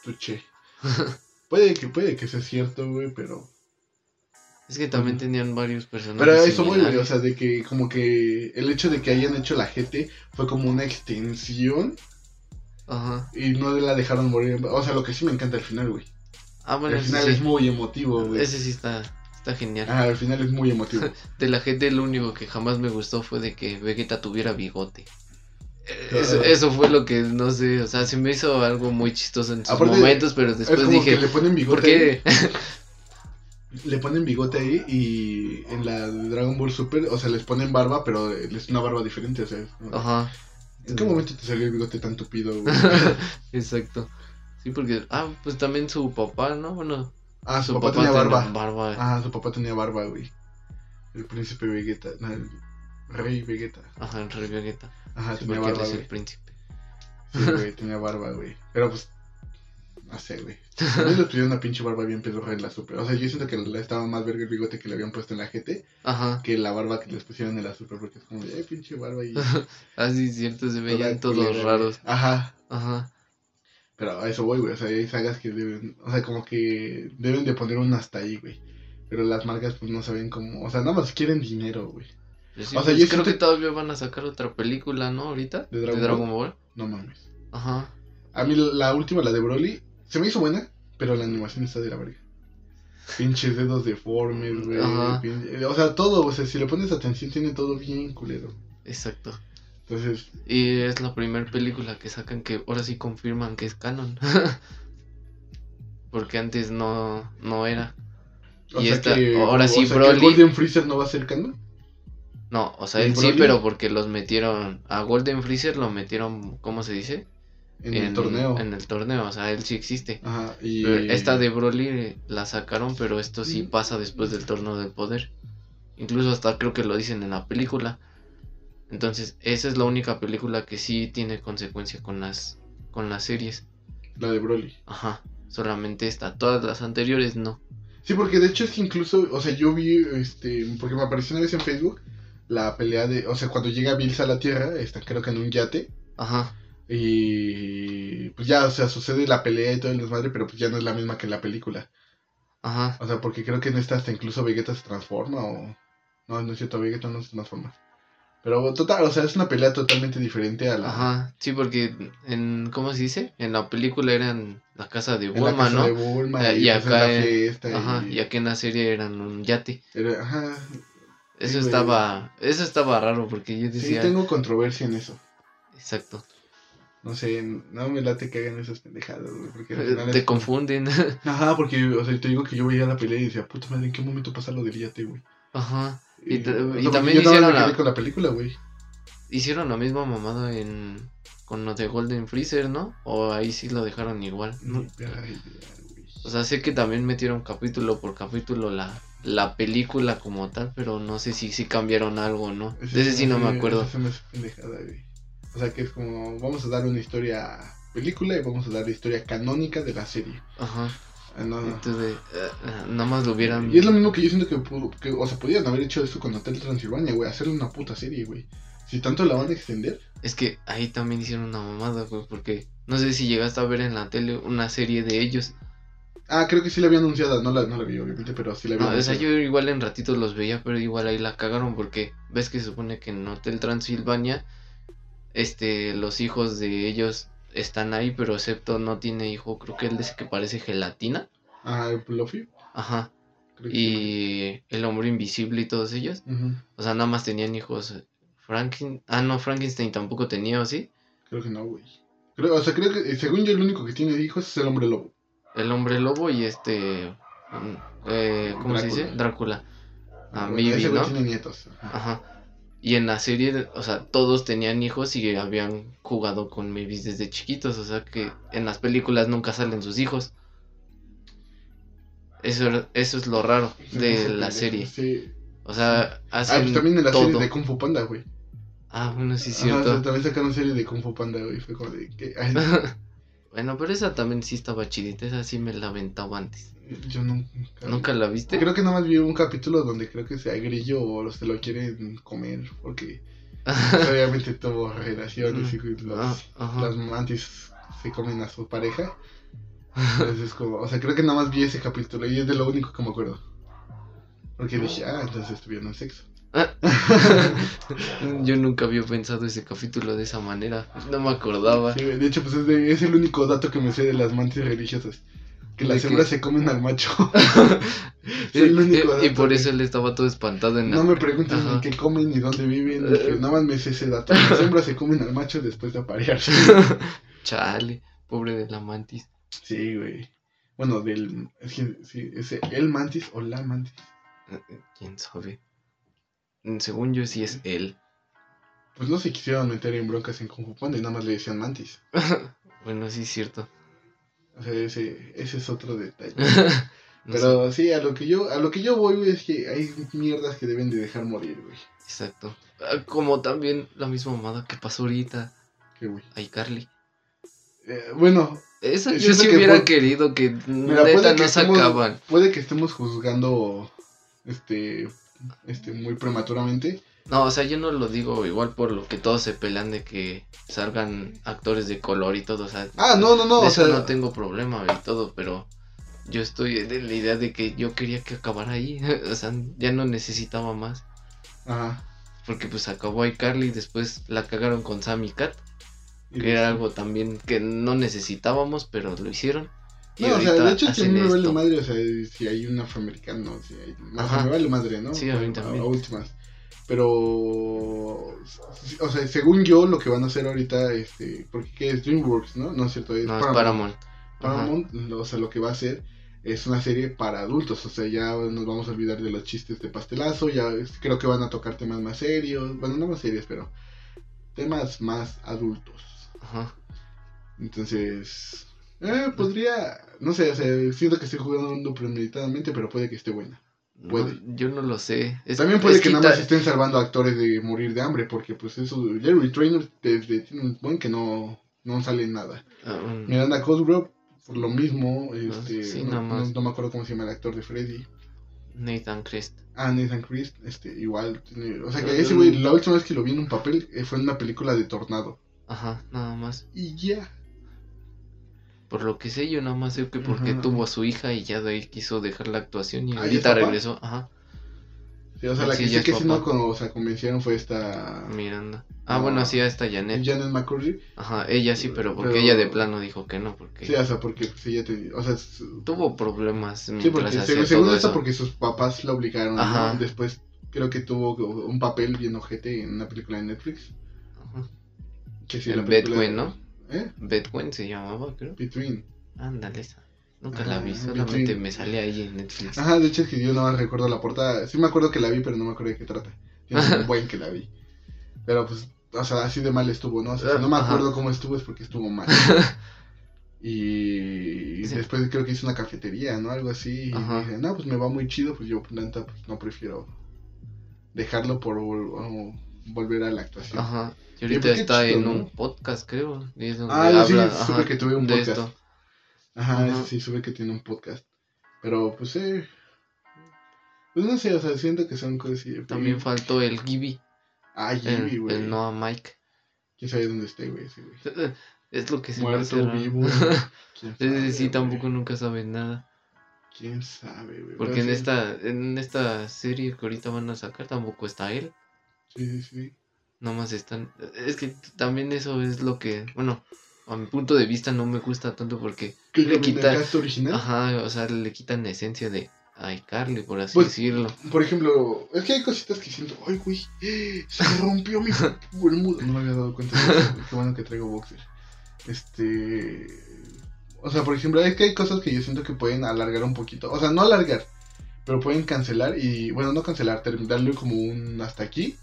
S1: Tuche. puede que puede que sea cierto, güey, pero
S2: Es que también tenían varios personajes.
S1: pero eso voy, güey, o sea, de que como que el hecho de que hayan hecho la GT fue como una extensión
S2: Ajá.
S1: y no la dejaron morir, o sea, lo que sí me encanta al final, güey.
S2: Ah, bueno,
S1: al
S2: ese
S1: final
S2: sí.
S1: es muy emotivo, güey.
S2: Ese sí está, está genial.
S1: Ajá, al final es muy emotivo.
S2: De la gente lo único que jamás me gustó fue de que Vegeta tuviera bigote. Eso, eso fue lo que, no sé, o sea, se me hizo algo muy chistoso en sus
S1: Aparte,
S2: momentos, pero
S1: es
S2: después
S1: como
S2: dije,
S1: que le ponen bigote
S2: ¿por qué?
S1: ahí, le ponen bigote ahí y en la de Dragon Ball Super, o sea, les ponen barba, pero es una barba diferente, o sea,
S2: Ajá.
S1: ¿En qué momento te salió el bigote tan tupido, güey?
S2: Exacto. Sí, porque, ah, pues también su papá, ¿no? Bueno,
S1: Ah, su,
S2: su
S1: papá, tenía barba.
S2: barba.
S1: Ah, su papá tenía barba, güey. El príncipe Vegeta. No, el rey Vegeta.
S2: Ajá, el rey Vegeta.
S1: Ajá,
S2: Sí,
S1: tenía
S2: porque él
S1: barba,
S2: es el príncipe.
S1: Sí, güey, tenía barba, güey. Pero pues, no sé, güey. A mí le pusieron una pinche barba bien pedorra en la super. O sea, yo siento que le estaba más verga el bigote que le habían puesto en la GT
S2: Ajá.
S1: que la barba que les pusieron en la super. Porque es como eh, pinche barba y.
S2: Ah, sí, cierto, se veían todos
S1: culera, güey.
S2: raros.
S1: Ajá.
S2: Ajá.
S1: Pero a eso voy, güey. O sea, hay sagas que deben. O sea, como que deben de poner un hasta ahí, güey. Pero las marcas, pues no saben cómo. O sea, nada más quieren dinero, güey. O sea, yo
S2: creo
S1: siento-
S2: que todavía van a sacar otra película, ¿no? Ahorita.
S1: ¿De Dragon
S2: Dragon Ball.
S1: No mames.
S2: Ajá.
S1: A mí la última, la de Broly, se me hizo buena, pero la animación está de la verga. Pinches dedos deformes, güey.
S2: Ajá.
S1: pin- O sea, todo, o sea, si le pones atención, tiene todo bien culero.
S2: Exacto.
S1: Entonces,
S2: Y es la primera película que sacan que ahora sí confirman que es canon. Porque antes no, no era.
S1: o
S2: Y
S1: sea
S2: esta-
S1: que.
S2: ahora
S1: o
S2: sí,
S1: sea, que
S2: Broly-
S1: el Golden Freezer no va a ser canon.
S2: No, o sea,
S1: ¿El
S2: él sí, pero porque los metieron. A Golden Freezer lo metieron, ¿cómo se dice?
S1: En, el torneo.
S2: En el torneo, o sea, él sí existe.
S1: Ajá, y.
S2: Esta de Broly la sacaron, pero esto sí pasa después del torneo del poder. Incluso hasta creo que lo dicen en la película. Entonces, esa es la única película que sí tiene consecuencia con las con las series.
S1: La de Broly.
S2: Ajá, solamente esta. Todas las anteriores no.
S1: Sí, porque de hecho es que incluso, o sea, yo vi, este, porque me apareció una vez en Facebook la pelea de, o sea, cuando llega Bills a la Tierra, está creo que en un yate,
S2: Ajá,
S1: y pues ya, o sea, sucede la pelea y todo el desmadre, pero pues ya no es la misma que en la película.
S2: ajá.
S1: O sea, porque creo que en esta hasta incluso Vegeta se transforma o... No, no es cierto, Vegeta no se transforma. Pero total, o sea, es una pelea totalmente diferente a la...
S2: Ajá, sí, porque en, ¿cómo se dice? En la película eran la casa de
S1: en la
S2: Bulma,
S1: casa
S2: ¿no?
S1: de Bulma
S2: Eh,
S1: y,
S2: y
S1: pues, en
S2: acá,
S1: la fiesta
S2: Ajá,
S1: y...
S2: y aquí en la serie eran un yate.
S1: era- ajá,
S2: Eso
S1: Sí,
S2: estaba, eso estaba raro porque yo
S1: sí,
S2: decía,
S1: tengo controversia en eso.
S2: exacto,
S1: No sé, no me late que hagan esas pendejadas, güey, porque al
S2: eh,
S1: final
S2: te
S1: es
S2: confunden.
S1: Ajá, porque, o sea, te digo que yo veía la pelea y decía, puta madre, ¿en qué momento pasa lo del yate, güey?
S2: Ajá, Y y también
S1: yo
S2: hicieron la-
S1: con la película, güey.
S2: hicieron la misma mamada en con lo de Golden Freezer, ¿no? O ahí sí lo dejaron igual. ¿no?
S1: Idea, güey.
S2: O sea, sé que también metieron capítulo por capítulo la, la película como tal, pero no sé si sí cambiaron algo, ¿no? Ese sí no me acuerdo.
S1: me pendejada, güey. O sea, que es como, vamos a dar una historia película y vamos a dar la historia canónica de la serie.
S2: Ajá.
S1: Ah, no, no.
S2: Entonces, eh, eh, nada más lo hubieran.
S1: Y es lo mismo que yo siento que, pudo- que o sea, podían haber hecho eso con Hotel Transilvania, güey, hacerle una puta serie, güey. Si tanto la van a extender.
S2: Es que ahí también hicieron una mamada, güey, porque no sé si llegaste a ver en la tele una serie de ellos.
S1: Ah, creo que sí la había anunciada, no la, no la vi obviamente, pero sí la había
S2: No, o sea, yo igual en ratitos los veía, pero igual ahí la cagaron porque ves que se supone que en Hotel Transilvania, este, los hijos de ellos están ahí, pero excepto no tiene hijo, creo que él dice que parece gelatina.
S1: Ah, Fluffy.
S2: Ajá.
S1: Creo que sí.
S2: Y el hombre invisible y todos ellos.
S1: Ujú,
S2: O sea, nada más tenían hijos. eh, Franklin. Ah, no, Frankenstein tampoco tenía, ¿o sí?
S1: Creo que no, güey. Creo, o sea, creo que, eh, según yo, el único que tiene hijos es el hombre lobo.
S2: El hombre lobo y este. mm, eh, ¿Cómo se dice?
S1: Drácula.
S2: Drácula. Ah,
S1: güey
S2: ¿no?
S1: tiene nietos. Ajá.
S2: Y en la serie, o sea, todos tenían hijos y habían jugado con babies desde chiquitos. O sea que en las películas nunca salen sus hijos. Eso, eso es lo raro de
S1: Ese
S2: la
S1: pendejo,
S2: serie.
S1: Sí.
S2: O sea,
S1: Ah,
S2: hacen
S1: pues también en la
S2: todo.
S1: serie de Kung Fu Panda, güey.
S2: Ah, bueno, sí, es
S1: Ajá, o sea,
S2: cierto.
S1: también sacaron serie de Kung Fu Panda, güey. Fue como de que. ay,
S2: bueno, pero esa también sí estaba chidita. Esa sí me la aventaba antes.
S1: yo nunca.
S2: ¿Nunca la viste?
S1: Creo que nada más vi un capítulo donde creo que sea grillo o se lo quieren comer. Porque pues, obviamente tuvo relaciones y los,
S2: Ah, ajá.
S1: las mantis se comen a su pareja. Entonces, como, o sea, creo que nada más vi ese capítulo y es de lo único que me acuerdo. Porque dije, ah, entonces tuvieron sexo.
S2: Yo nunca había pensado ese capítulo de esa manera. No me acordaba.
S1: Sí, de hecho, pues es, de- es el único dato que me sé de las mantis religiosas. Que
S2: ¿De
S1: las
S2: qué?
S1: hembras se comen al macho. es el único
S2: y- por eso él estaba todo espantado en la-
S1: No me pregunten
S2: Ajá.
S1: ni qué comen ni dónde viven. ni
S2: Eh.
S1: que nada más me sé ese dato. Las hembras se comen al macho después de aparearse.
S2: Chale, pobre de la mantis.
S1: Sí, güey. Bueno, del. Es que, sí, es el mantis o la mantis.
S2: ¿Quién sabe? Mm, Según yo sí es él.
S1: Pues no se quisieron meter en broncas en Kung Fu Panda y nada más le decían mantis.
S2: Bueno, sí es cierto.
S1: O sea, ese, ese es otro detalle.
S2: No
S1: Pero sí, a lo que yo, a lo que yo voy, güey, es que hay mierdas que deben de dejar morir, güey.
S2: Exacto. Ah, Como también la misma mamada que pasó ahorita.
S1: Que, güey.
S2: a iCarly.
S1: Eh, bueno,
S2: Eso yo sí
S1: que
S2: hubiera querido que
S1: mira,
S2: neta no
S1: estemos,
S2: sacaban.
S1: puede que estemos juzgando este, este muy prematuramente.
S2: No, o sea, yo no lo digo igual por lo que todos se pelean de que salgan actores de color y todo, o sea,
S1: Ah, no, no, no,
S2: de
S1: o
S2: eso
S1: sea,
S2: no tengo problema y todo, pero yo estoy de la idea de que yo quería que acabara ahí, o sea, ya no necesitaba más,
S1: Ajá.
S2: porque pues acabó iCarly y después la cagaron con Sammy Cat, que era algo también que no necesitábamos, pero lo hicieron.
S1: No, o sea, de hecho, que a mí me vale madre, o sea, si hay un afroamericano, si hay, o sea, me vale madre, ¿no?
S2: Sí, a mí también.
S1: últimas. Pero, o sea, según yo, lo que van a hacer ahorita, este, porque ¿qué es DreamWorks, ¿no? No es cierto, es
S2: No, es
S1: Paramount.
S2: Paramount.
S1: Paramount, o sea, lo que va a hacer es una serie para adultos, o sea, ya nos vamos a olvidar de los chistes de pastelazo, ya creo que van a tocar temas más serios, bueno, no más serios, pero temas más adultos.
S2: Ajá.
S1: Entonces, eh, podría, no sé, o sea, siento que estoy jugando premeditadamente, pero puede que esté buena.
S2: No,
S1: Puede.
S2: yo no lo sé. Es-
S1: También puede
S2: es
S1: que nada más estén salvando a actores de morir de hambre, porque pues eso, Jerry Trainer desde tiene un buen que no, no sale nada.
S2: Ah, mm,
S1: Miranda Cosgrove, por lo mismo, este,
S2: sí,
S1: no,
S2: nada más.
S1: no- no me acuerdo cómo se llama el actor de Freddy.
S2: Nathan Crest.
S1: Ah, Nathan Christ, este, igual, tiene- o sea que
S2: Ah,
S1: ese güey,
S2: mm.
S1: la última vez que lo vi en un papel eh, fue en una película de Tornado.
S2: Ajá, nada más.
S1: Y ya.
S2: Por lo que sé, yo nada más sé que porque
S1: Ajá.
S2: tuvo a su hija y ya de ahí quiso dejar la actuación y
S1: Ah, ¿ya
S2: ahorita regresó. Ajá,
S1: Sí, o sea, la
S2: Sí,
S1: que sí que sí no con- o sea, convencieron fue esta
S2: Miranda. Ah,
S1: No.
S2: bueno, sí, a esta Janet.
S1: Janet McCurdy.
S2: Ajá, ella sí, pero porque
S1: Pero-
S2: ella de plano dijo que no, porque
S1: Sí, o sea, porque pues, ella te, o sea,
S2: tuvo problemas
S1: Sí, porque según, según esto porque sus papás la obligaron, ¿no?
S2: Ajá.
S1: Después creo que tuvo un papel bien ojete en una película de Netflix.
S2: Ajá.
S1: Que sí, la película-
S2: ¿no?
S1: ¿Eh?
S2: Se llamaba, creo.
S1: Between.
S2: Ándale, esa. Nunca la vi,
S1: Between.
S2: solamente me sale ahí en Netflix.
S1: Ajá, de hecho es que yo no recuerdo la portada. Sí me acuerdo que la vi, pero no me acuerdo de qué trata. Tiene un buen que la vi. Pero pues, o sea, así de mal estuvo, ¿no? O sea, si no me
S2: Ajá.
S1: acuerdo cómo estuvo es porque estuvo mal. Y
S2: Sí.
S1: después creo que hizo una cafetería, ¿no? Algo así. Y
S2: Ajá.
S1: dije, no, pues me va muy chido, pues yo, planta, pues no prefiero dejarlo por, o- volver a la actuación.
S2: Ajá. Y
S1: Y
S2: ahorita está en
S1: ¿no?
S2: un podcast, creo. y es donde
S1: Ah, sí,
S2: habla,
S1: supe
S2: ajá,
S1: que tuve un podcast.
S2: esto.
S1: Ajá,
S2: Ajá.
S1: eso sí, sube que tiene un podcast. Pero pues eh. Pues no sé, o sea, siento que son cosas así.
S2: También faltó el Gibby,
S1: Ah, Jimmy, güey.
S2: el Noah Mike.
S1: ¿Quién sabe dónde esté, güey? ese güey?
S2: Es lo que se me
S1: Muerto, vivo. ¿Quién sabe,
S2: sí
S1: güey?
S2: tampoco nunca sabe nada.
S1: ¿Quién sabe, güey?
S2: Porque en esta, en esta serie que ahorita van a sacar tampoco está él.
S1: Sí, sí, sí.
S2: Nomás están. Es que también eso es lo que. Bueno, a mi punto de vista no me gusta tanto porque.
S1: ¿Qué
S2: Le
S1: le
S2: quita-
S1: quita? cast original?
S2: Ajá, o sea, le quitan la esencia de iCarly, por así
S1: Pues-
S2: decirlo.
S1: Por ejemplo, es que hay cositas que siento, ay, güey, se rompió mi bermuda. No me había dado cuenta de eso, Qué bueno que traigo boxer. Este. O sea, por ejemplo, es que hay cosas que yo siento que pueden alargar un poquito. O sea, no alargar, pero pueden cancelar y, bueno, no cancelar, darle como un hasta aquí.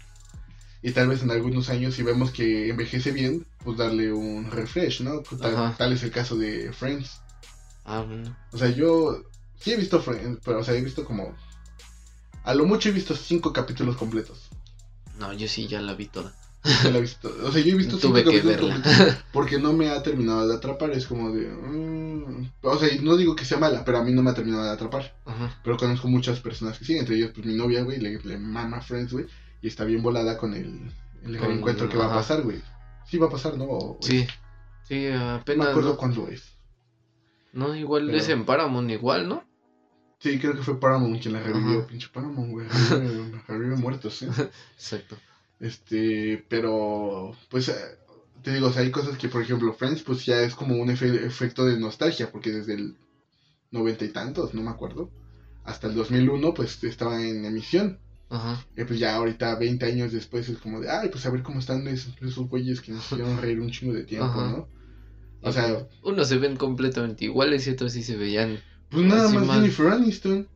S1: Y tal vez en algunos años, si vemos que envejece bien, pues darle un refresh, ¿no? Tal,
S2: Ajá.
S1: tal es el caso de Friends.
S2: Ah, bueno.
S1: O sea, yo sí he visto Friends, pero, o sea, he visto como. A lo mucho he visto cinco capítulos completos.
S2: No, yo sí ya la vi toda.
S1: Ya la he visto. O sea, yo he visto
S2: Tuve
S1: cinco
S2: que
S1: capítulos
S2: verla.
S1: porque no me ha terminado de atrapar. Es como de. mm, o sea, no digo que sea mala, pero a mí no me ha terminado de atrapar.
S2: Ajá.
S1: Pero conozco muchas personas que sí, entre ellos, pues mi novia, güey, le, le mama Friends, güey, y está bien volada con el, el
S2: Con-
S1: reencuentro que va a pasar, güey. Sí va a pasar, ¿no? O-
S2: Sí. Sí,
S1: No me
S2: apenas.
S1: acuerdo
S2: ¿no?
S1: cuándo es.
S2: No, igual
S1: Pero-
S2: es en Paramount, igual, ¿no?
S1: Sí, creo que fue Paramount quien la revivió.
S2: Ajá.
S1: Pinche Paramount, güey. Revive, muertos, ¿eh?
S2: Exacto.
S1: Este, pero, pues, eh, te digo, o sea, hay cosas que, por ejemplo, Friends, pues ya es como un efe- efecto de nostalgia, porque desde el noventa y tantos, no me acuerdo, hasta el 2001, pues estaba en emisión.
S2: Ajá.
S1: Y pues ya ahorita, 20 años después, es como de, ay, pues a ver cómo están esos, esos güeyes que nos hicieron reír un chingo de tiempo,
S2: Ajá.
S1: ¿no? O sea,
S2: Unos se ven completamente iguales y otros sí se veían.
S1: pues nada más
S2: mal.
S1: Jennifer Aniston.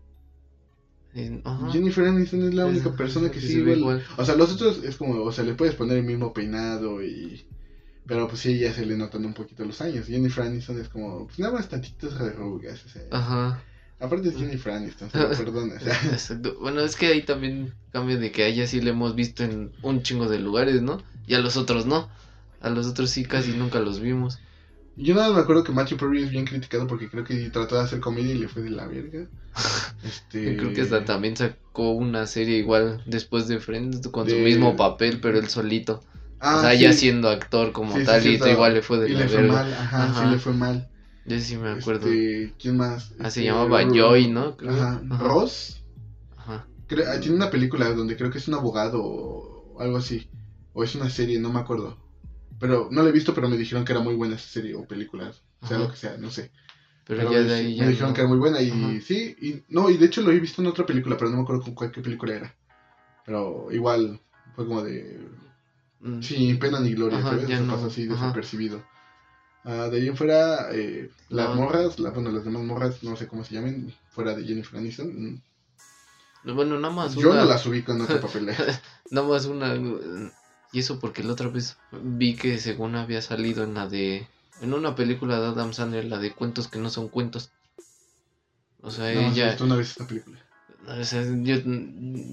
S2: en- ajá.
S1: Jennifer Aniston es la única persona que sí
S2: se ve
S1: igual. O sea, los otros es como, o sea, le puedes poner el mismo peinado y... Pero pues sí, ya se le notan un poquito los años. Jennifer Aniston es como, pues nada más tantitos arrugas, o sea.
S2: Ajá.
S1: Aparte es Jennifer Aniston, se lo sea.
S2: Exacto. Bueno, es que ahí también cambia de que a ella sí le hemos visto en un chingo de lugares, ¿no? Y a los otros no. A los otros sí casi nunca los vimos.
S1: Yo nada más me acuerdo que Matthew Perry es bien criticado porque creo que trató de hacer comedia y le fue de la verga. Este...
S2: Creo que hasta también sacó una serie igual después de Friends con su mismo papel, pero él solito.
S1: Ah,
S2: o sea,
S1: sí,
S2: ya siendo actor como
S1: Sí, sí,
S2: tal, y
S1: cierto.
S2: igual le fue de
S1: Y
S2: la
S1: le fue
S2: verga.
S1: mal, ajá,
S2: Ajá.
S1: sí le fue mal.
S2: Yo sí me acuerdo.
S1: Este, ¿Quién más?
S2: Ah, se
S1: Este,
S2: llamaba
S1: Ro-
S2: Joy, ¿no? Creo.
S1: Ajá.
S2: Ajá.
S1: Ross.
S2: Ajá.
S1: Ah, tiene una película donde creo que es un abogado o algo así. O es una serie, no me acuerdo. Pero no la he visto, pero me dijeron que era muy buena esa serie o película. O sea,
S2: Ajá.
S1: lo que sea, no sé.
S2: Pero,
S1: Pero
S2: ya
S1: me,
S2: de ahí ya.
S1: me dijeron
S2: no.
S1: que era muy buena y
S2: Ajá.
S1: sí. Y, no, y de hecho lo he visto en otra película, pero no me acuerdo con cuál qué película era. Pero igual fue como de...
S2: Mm,
S1: Sin pena ni gloria,
S2: Ajá,
S1: ¿sabes?
S2: ya
S1: Eso
S2: no,
S1: pasa así desapercibido. Ah, de ahí en fuera, eh, las
S2: No.
S1: morras, la, bueno, las demás morras, no sé cómo se llamen, fuera de Jennifer Aniston. mm,
S2: Bueno, nada más
S1: Yo
S2: una.
S1: no las ubico en otro papel.
S2: Nada más una. eh, Y eso porque la otra vez vi que según había salido en la de. En una película de Adam Sandler, la de cuentos que no son cuentos. O sea,
S1: No,
S2: ella.
S1: visto una vez esta película.
S2: O sea, yo,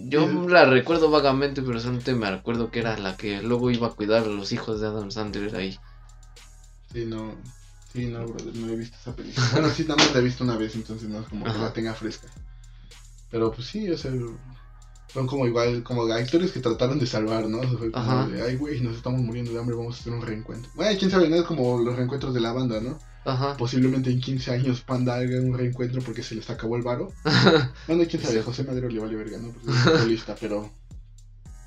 S2: yo la recuerdo vagamente, pero solamente me acuerdo que era la que luego iba a cuidar a los hijos de Adam Sandler ahí.
S1: Sí, no. Sí, no, brother, no he visto esa película. Bueno, sí, nada más la he visto una vez, entonces no es como que la tenga fresca. Pero pues sí, o sea, son como igual, como actores que trataron de salvar, ¿no? O sea, fue como
S2: Ajá.
S1: de, ay, güey, nos estamos muriendo de hambre, vamos a hacer un reencuentro. Bueno, quién sabe, no es como los reencuentros de la banda, ¿no?
S2: Ajá.
S1: Posiblemente en 15 años Panda haga un reencuentro porque se les acabó el varo. Bueno, quién sabe. José Madero le vale verga, ¿no? Porque es futbolista, pero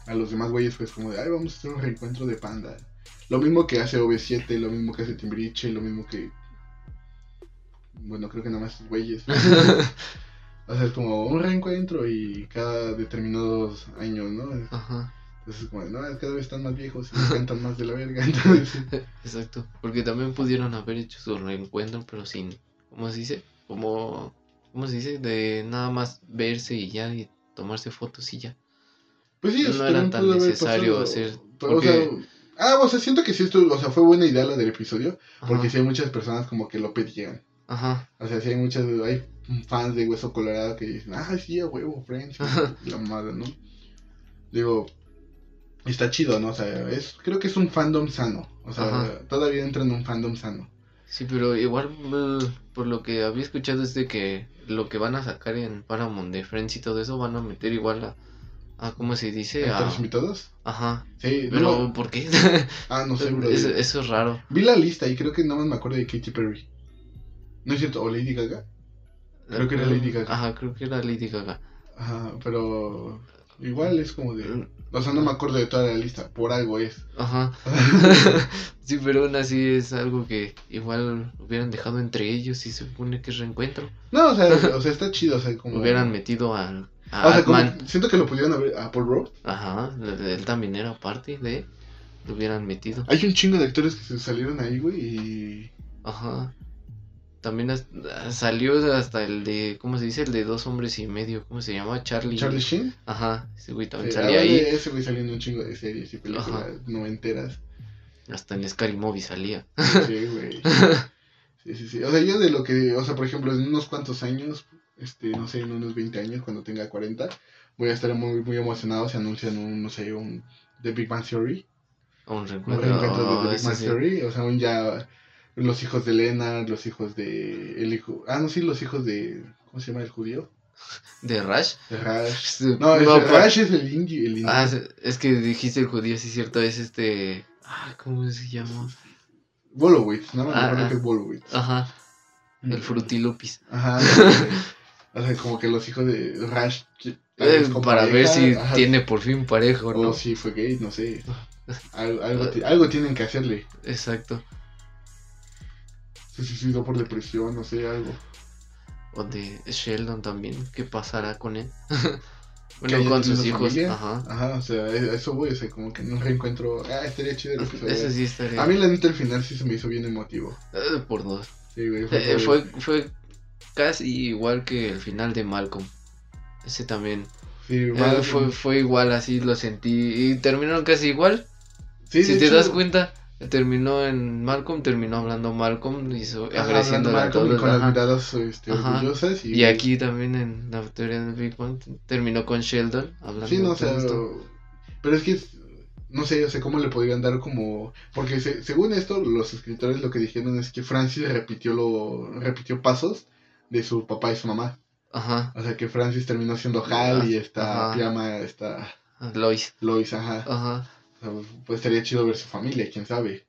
S1: a los demás güeyes pues como de, ay, vamos a hacer un reencuentro de Panda. Lo mismo que hace OV7, lo mismo que hace Timbiriche, lo mismo que... Bueno, creo que nada más güeyes. o sea, es como un reencuentro y cada determinados años, ¿no?
S2: Ajá.
S1: Entonces es como, no, cada vez están más viejos y cantan más de la verga. Entonces,
S2: Exacto. Porque también pudieron haber hecho su reencuentro, pero sin. ¿Cómo se dice? Como. ¿Cómo se dice? De nada más verse y ya, y tomarse fotos y ya.
S1: pues sí,
S2: No era tan necesario
S1: pasado.
S2: hacer, porque-
S1: o sea, ah, o sea, siento que sí esto, o sea, fue buena idea la del episodio, porque
S2: Ajá.
S1: sí hay muchas personas como que lo pedían.
S2: Ajá.
S1: O sea, sí hay muchas, hay fans de Hueso Colorado que dicen, ah, sí, a huevo, Friends, la madre, ¿no? Digo, está chido, ¿no? O sea, es, creo que es un fandom sano. O sea,
S2: Ajá.
S1: todavía entra en un fandom sano.
S2: Sí, pero igual eh, por lo que había escuchado es de que lo que van a sacar en Paramount de Friends y todo eso van a meter igual a, a ¿cómo se dice?
S1: ¿Están
S2: A,
S1: los invitados?
S2: ajá,
S1: Sí,
S2: pero
S1: no,
S2: ¿por qué?
S1: Ah, no sé, bro.
S2: eso, eso es raro.
S1: Vi la lista y creo que nada más me acuerdo de Katy Perry. ¿No es cierto? ¿O Lady Gaga? Creo que era Lady Gaga.
S2: Ajá, creo que era Lady Gaga.
S1: Ajá, pero igual es como de... O sea, no me acuerdo de toda la lista, por algo es.
S2: Ajá. sí, pero aún así es algo que igual hubieran dejado entre ellos y se supone que es reencuentro.
S1: No, o sea, o sea, está chido, o sea, como...
S2: Hubieran metido al a
S1: O sea, como, siento que lo pudieron haber a Paul Rudd.
S2: Ajá, él también era parte de. Lo hubieran metido.
S1: Hay un chingo de actores que se salieron ahí, güey, y...
S2: Ajá. También salió hasta el de, ¿cómo se dice? El de dos hombres y medio, ¿cómo se llama? Charlie.
S1: Charlie Sheen.
S2: Ajá, ese güey también
S1: Sí,
S2: salía
S1: ah,
S2: ahí.
S1: Ese güey salió en un chingo de series y películas
S2: Ajá.
S1: noventeras.
S2: Hasta en Scary Movie salía.
S1: Sí, güey. Sí, sí, sí. O sea, yo de lo que, o sea, por ejemplo, en unos cuantos años, este, no sé, en unos 20 años, cuando tenga 40, voy a estar muy, muy emocionado si anuncian un, no sé, un The Big Bang Theory.
S2: Un
S1: Un
S2: reencuentro.
S1: de
S2: oh,
S1: The Big
S2: ese
S1: Bang
S2: sí.
S1: Theory. O sea, un ya los hijos de Leonard, los hijos de el hijo, ah, no, sí, los hijos de, ¿cómo se llama el judío?
S2: ¿De Rush?
S1: De Rash. No, es, Rash es el indie, el indie.
S2: Ah, es- que dijiste el judío, sí es cierto, es este... Ah, ¿cómo se llama?
S1: Wolowitz, no me
S2: Ah,
S1: acuerdo
S2: ah.
S1: que es Wolowitz.
S2: Ajá, el Frutilupis.
S1: Ajá. o sea, como que los hijos de Rash.
S2: Eh, para ver si
S1: ajá,
S2: tiene por fin pareja o
S1: O
S2: no.
S1: si fue gay, no sé. Algo, algo, ti- algo tienen que hacerle.
S2: Exacto.
S1: Se suicidó por depresión, no sé, algo.
S2: O de Sheldon también. ¿Qué pasará con él? Bueno, con sus hijos.
S1: familia.
S2: Ajá.
S1: Ajá, o sea, a eso voy, o sea, como que un reencuentro. Ah, estaría chido lo que
S2: Eso sí estaría.
S1: A mí la neta el final sí se me hizo bien emotivo.
S2: Eh, por dos.
S1: Sí, güey.
S2: Eh,
S1: por-
S2: fue, fue casi igual que el final de Malcolm. Ese también.
S1: Sí,
S2: Eh, fue, fue igual, así lo sentí. Y terminaron casi igual.
S1: sí,
S2: si te
S1: hecho,
S2: das cuenta, terminó en Malcolm, terminó hablando Malcolm, hizo agradeciendo a
S1: con,
S2: todos.
S1: con las miradas este, orgullosas. Y,
S2: Y aquí también en la teoría del Big Bang terminó con Sheldon hablando
S1: Sí, no,
S2: de
S1: o sea,
S2: todo esto.
S1: pero es que, no sé, o sea, cómo le podrían dar como, porque se- según esto, los escritores lo que dijeron es que Francis repitió lo, repitió pasos de su papá y su mamá,
S2: Ajá,
S1: o sea, que Francis terminó siendo Hal y esta. Piama, esta
S2: Lois.
S1: Lois, ajá,
S2: Ajá.
S1: O sea, pues estaría chido ver su familia, quién sabe.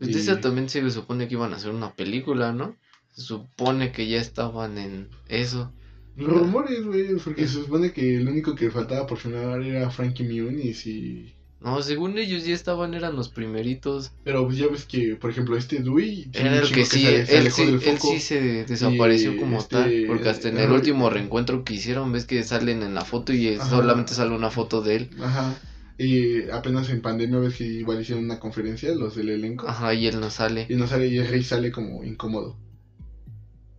S1: Y-
S2: esa también se supone que iban a hacer una película, ¿no? Se supone que ya estaban en eso.
S1: Los rumores, güey, porque se supone que el único que faltaba por filmar era Frankie Muniz y...
S2: No, según ellos ya estaban, eran los primeritos.
S1: Pero pues ya ves que, por ejemplo, este Dewey...
S2: Era el que sí,
S1: se- se
S2: él,
S1: alejó
S2: sí,
S1: del
S2: él sí se desapareció
S1: Y,
S2: como
S1: este,
S2: tal. Porque hasta en el último reencuentro que hicieron, ves que salen en la foto y
S1: Ajá.
S2: solamente sale una foto de él.
S1: Ajá. Y apenas en pandemia ves que igual hicieron una conferencia los del elenco.
S2: Ajá, y él no sale.
S1: Y no sale, y el rey sale como incómodo.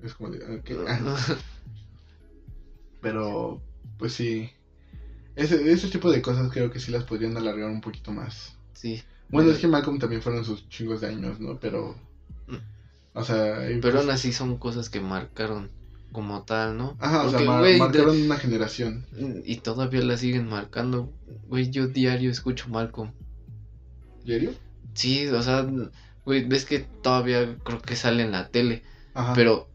S1: Es como de, ah. Pero, pues sí. Ese, ese tipo de cosas creo que sí las podrían alargar un poquito más.
S2: sí.
S1: Bueno, es que Malcolm también fueron sus chingos de años, ¿no? Pero.
S2: Mm.
S1: O sea. y
S2: Pero
S1: pues-
S2: aún así son cosas que marcaron como tal, ¿no?
S1: Ajá, o sea, mar- marcaron una generación.
S2: de- y todavía la siguen marcando. Güey, yo diario escucho Malcolm.
S1: ¿Diario?
S2: Sí, o sea, güey, ves que todavía creo que sale en la tele.
S1: Ajá.
S2: Pero,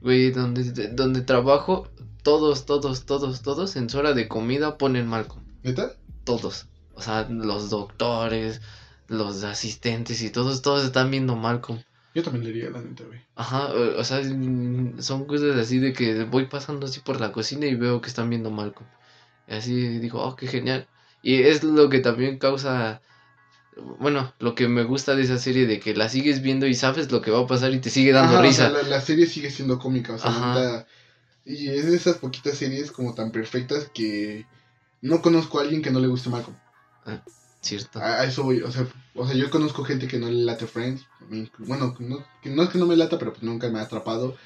S2: güey, donde, donde trabajo, todos, todos, todos, todos en su hora de comida ponen Malcolm.
S1: ¿Neta?
S2: Todos. O sea, los doctores, los asistentes y todos, todos están viendo Malcolm.
S1: Yo también le diría la neta, güey.
S2: Ajá, o sea, son cosas así de que voy pasando así por la cocina y veo que están viendo Malcolm. Y así digo, oh, qué genial. Y es lo que también causa, bueno, lo que me gusta de esa serie, de que la sigues viendo y sabes lo que va a pasar y te sigue dando
S1: Ajá, o
S2: risa.
S1: sea, la, la serie sigue siendo cómica, o sea,
S2: Ajá.
S1: neta, y es de esas poquitas series como tan perfectas que no conozco a alguien que no le guste Malcolm.
S2: Cierto.
S1: A, a eso voy, o sea, o sea, yo conozco gente que no le late Friends, me bueno, no, que no es que no me lata, pero pues nunca me ha atrapado.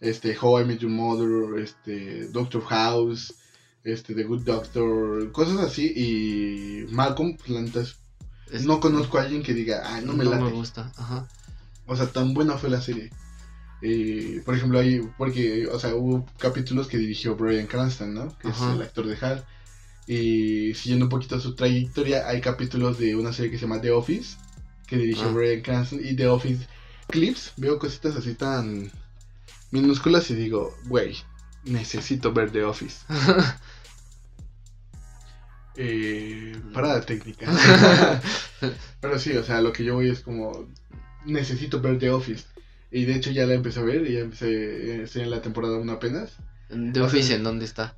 S1: Este, How I Met Your Mother, este, Doctor House, este, The Good Doctor, cosas así, y Malcolm, pues, la neta, es- no conozco a alguien que diga, ah, no me late.
S2: gusta. Ajá.
S1: O sea, tan buena fue la serie. Eh, por ejemplo, hay, porque, o sea, hubo capítulos que dirigió Brian Cranston, ¿no? Que
S2: Ajá.
S1: es el actor de Hal. Y siguiendo un poquito su trayectoria, hay capítulos de una serie que se llama The Office, que dirigió
S2: Ah.
S1: Bryan Cranston, y The Office Clips. Veo cositas así tan minúsculas y digo, güey, necesito ver The Office. Eh, parada técnica. Pero sí, o sea, lo que yo voy es como, necesito ver The Office. Y de hecho ya la empecé a ver, y ya empecé, eh, estoy en la temporada 1 apenas.
S2: ¿De
S1: O
S2: Office
S1: sea,
S2: en dónde está?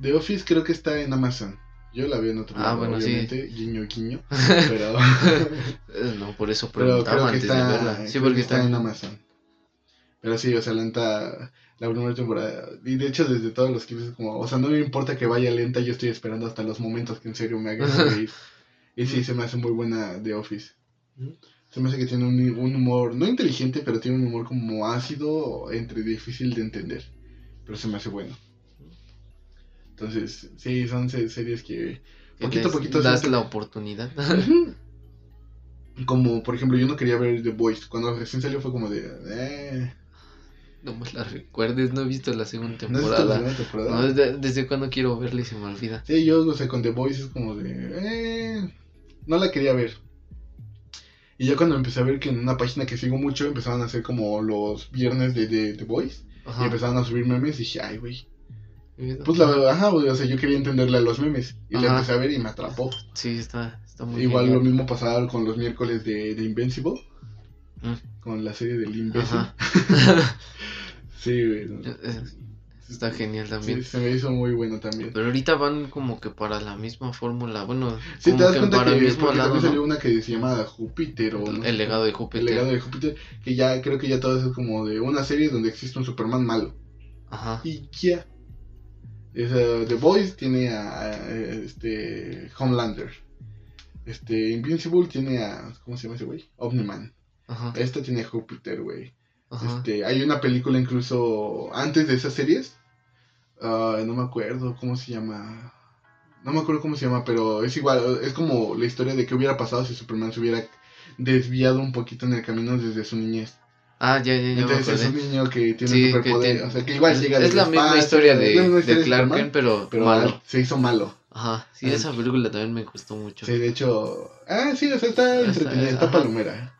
S1: The Office creo que está en Amazon. Yo la vi en otro
S2: Ah,
S1: lado,
S2: bueno, sí.
S1: obviamente, guiño, guiño. Pero,
S2: Eh, No, por eso
S1: pero
S2: preguntaba antes
S1: está,
S2: de verla. Sí, porque
S1: que
S2: está
S1: en Amazon. Pero sí, o sea, lenta la primera temporada. Y de hecho, desde todos los clips es como, o sea, no me importa que vaya lenta, yo estoy esperando hasta los momentos que en serio me hagan reír. Y sí, se me hace muy buena The Office. Se me hace que tiene un, un humor, no inteligente, pero tiene un humor como ácido, entre difícil de entender. Pero se me hace bueno. Entonces, sí, son se- series que poquito a poquito
S2: das
S1: siento-
S2: la oportunidad.
S1: Como, por ejemplo, yo no quería ver The Voice. Cuando recién salió fue como de... Eh,
S2: no me la recuerdes, no he visto la segunda
S1: ¿No has visto la
S2: temporada.
S1: segunda temporada?
S2: No, desde, desde cuando quiero verla y se me olvida.
S1: Sí, yo, o sea, con The Voice es como de... Eh, no la quería ver. Y ya cuando empecé a ver que en una página que sigo mucho empezaban a hacer como los viernes de, de The Voice y empezaban a subir memes, dije, ay, güey. Pues la verdad, ajá, güey, o sea, yo quería entenderle a los memes. Y la empecé a ver y me atrapó.
S2: Sí, está, está muy
S1: Igual lo mismo pasaba con los miércoles de, de Invincible,
S2: Mm.
S1: con la serie del Invincible. Sí, güey.
S2: Eh, Está genial
S1: Sí,
S2: también.
S1: se me hizo muy bueno también.
S2: Pero ahorita van como que para la misma fórmula. Bueno,
S1: Sí,
S2: como
S1: te das
S2: que
S1: cuenta
S2: para
S1: que
S2: el mismo lado,
S1: salió una que se llama Júpiter o no sé
S2: El legado de. Júpiter.
S1: El legado de Júpiter, que ya creo que ya todo eso es como de una serie donde existe un Superman malo.
S2: Ajá.
S1: Y ya. Esa, The Boys tiene a, a, este Homelander. Este Invincible tiene a ¿cómo se llama ese güey? Omniman.
S2: Ajá.
S1: Esta tiene a Júpiter, güey. Este, hay una película incluso antes de esas series. ah, no me acuerdo cómo se llama. No me acuerdo cómo se llama, pero es igual. Es como la historia de qué hubiera pasado si Superman se hubiera desviado un poquito en el camino desde su niñez.
S2: Ah, ya, ya, ya.
S1: Entonces es un niño que tiene
S2: Sí, que
S1: superpoder. O sea, que igual llega
S2: Es la misma historia de,
S1: es la misma
S2: de Clark Kent, pero,
S1: pero
S2: malo.
S1: se hizo malo.
S2: Ajá. Sí,
S1: Ah.
S2: esa película también me gustó mucho.
S1: Sí, de hecho. Ah, sí, o sea, está entretenida, está palomera.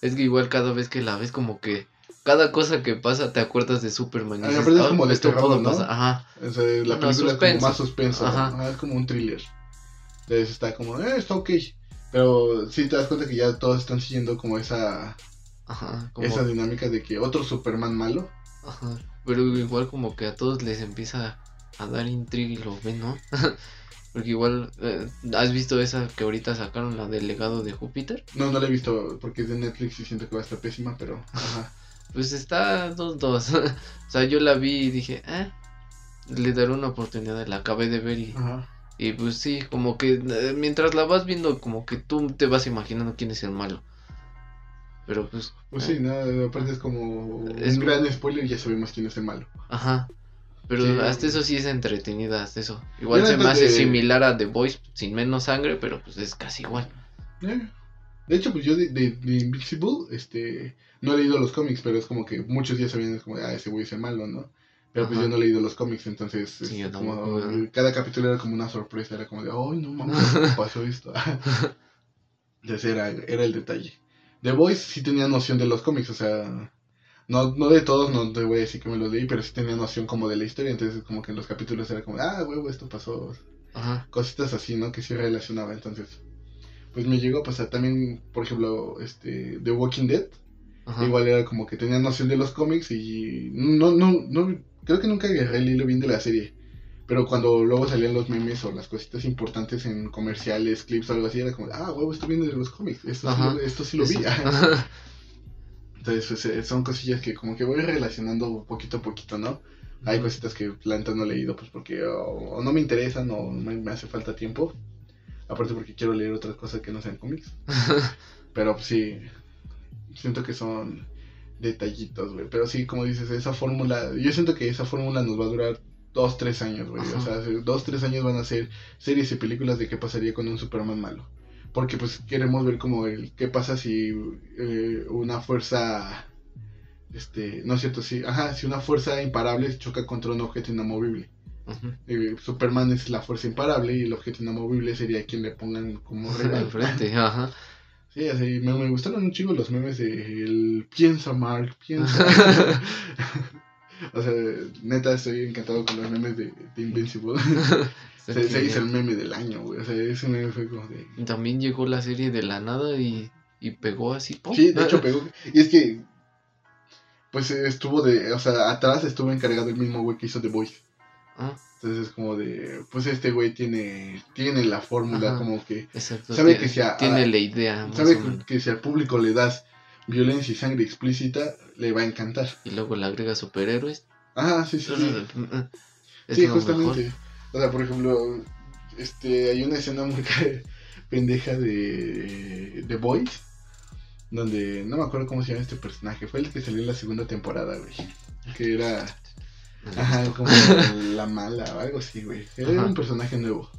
S2: Es que igual cada vez que la ves como que cada cosa que pasa te acuerdas de Superman. y
S1: Ah,
S2: dices,
S1: es
S2: "Ah,
S1: como de
S2: esto
S1: terror,
S2: pudo
S1: ¿no?
S2: pasar". Ajá.
S1: O sea, la
S2: No,
S1: película es como más suspenso.
S2: Ajá.
S1: Ajá, es como un thriller. Entonces está como, eh, está ok. Pero sí te das cuenta que ya todos están siguiendo como esa,
S2: Ajá. Como,
S1: esa dinámica de que otro Superman malo.
S2: ajá. Pero igual como que a todos les empieza a dar intriga y lo ven, ¿no? Porque igual, eh, ¿has visto esa que ahorita sacaron, la del legado de Júpiter?
S1: No, no la he visto porque es de Netflix y siento que va a estar pésima, pero. Ajá.
S2: Pues está dos dos. o sea, yo la vi y dije, eh, le daré una oportunidad, la acabé de ver y,
S1: Ajá.
S2: y pues sí, como que eh, mientras la vas viendo, como que tú te vas imaginando quién es el malo. Pero pues,
S1: Pues
S2: eh,
S1: sí, no, aparte es como
S2: Es
S1: un gran spoiler y ya sabemos quién es el malo.
S2: ajá. Pero
S1: Sí.
S2: hasta eso sí es entretenida, hasta eso. Igual
S1: Yo
S2: se me hace
S1: de-
S2: similar a The Voice, sin menos sangre, pero pues es casi igual.
S1: Eh. De hecho, pues yo de, de, de Invincible, este, no he leído los cómics, pero es como que muchos días sabían, es como, ah, ese güey es el malo, ¿no? Pero pues
S2: Ajá.
S1: yo no he leído los cómics, entonces
S2: Sí,
S1: este,
S2: yo
S1: como, cada capítulo era como una sorpresa, era como de, ay, no mames, ¿cómo pasó esto? Entonces era, era el detalle. The Voice sí tenía noción de los cómics, o sea, no, no de todos, no te voy a decir que me los leí, pero sí tenía noción como de la historia, entonces como que en los capítulos era como, ah, huevo, esto pasó,
S2: Ajá.
S1: cositas así, ¿no? Que sí relacionaba, entonces, pues me llegó a pasar también, por ejemplo, este, The Walking Dead,
S2: Ajá.
S1: igual era como que tenía noción de los cómics y no, no, no, creo que nunca agarré el hilo bien de la serie. Pero cuando luego salían los memes o las cositas importantes en comerciales, clips o algo así, era como, ah, huevo, esto viene de los cómics, esto, sí lo, esto sí lo vi. Entonces, pues, son cosillas que como que voy relacionando poquito a poquito, ¿no? Hay cositas que la no he leído, pues porque o, o no me interesan o me, me hace falta tiempo. Aparte porque quiero leer otras cosas que no sean cómics. Pero pues, sí, siento que son detallitos, güey. Pero sí, como dices, esa fórmula, yo siento que esa fórmula nos va a durar dos, tres años, güey. O sea, dos, tres años van a ser series y películas de qué pasaría con un Superman malo. Porque pues queremos ver como el qué pasa si eh, una fuerza, este, no es cierto, si, ajá, si una fuerza imparable choca contra un objeto inamovible. Eh, Superman es la fuerza imparable y el objeto inamovible sería quien le pongan como rival.
S2: Enfrente, ajá.
S1: Sí, así, me, me gustaron un chico los memes de el piensa Mark, piensa. o sea, neta estoy encantado con los memes de, de Invincible. Se, se hizo el meme del año, güey. O sea, ese meme fue como de...
S2: También llegó la serie de la nada y, y pegó así. ¡pum!
S1: Sí, de hecho pegó. Y es que, pues estuvo de, o sea, atrás estuvo encargado el mismo güey que hizo The Voice.
S2: Ah,
S1: Entonces es como de, pues este güey tiene, tiene la fórmula,
S2: Ajá.
S1: como que,
S2: exacto.
S1: Sabe
S2: tiene-
S1: que si a-
S2: Tiene la idea.
S1: Sabe que si al público le das violencia y sangre explícita, le va a encantar.
S2: Y luego le agrega superhéroes.
S1: Ah, sí, sí, sí.
S2: Es
S1: Sí,
S2: lo
S1: justamente.
S2: mejor.
S1: O sea, por ejemplo, este, hay una escena muy pendeja de The Boys, donde no me acuerdo cómo se llama este personaje, fue el que salió en la segunda temporada, güey. Que era, ajá, como la mala o algo así, güey. Era un personaje nuevo.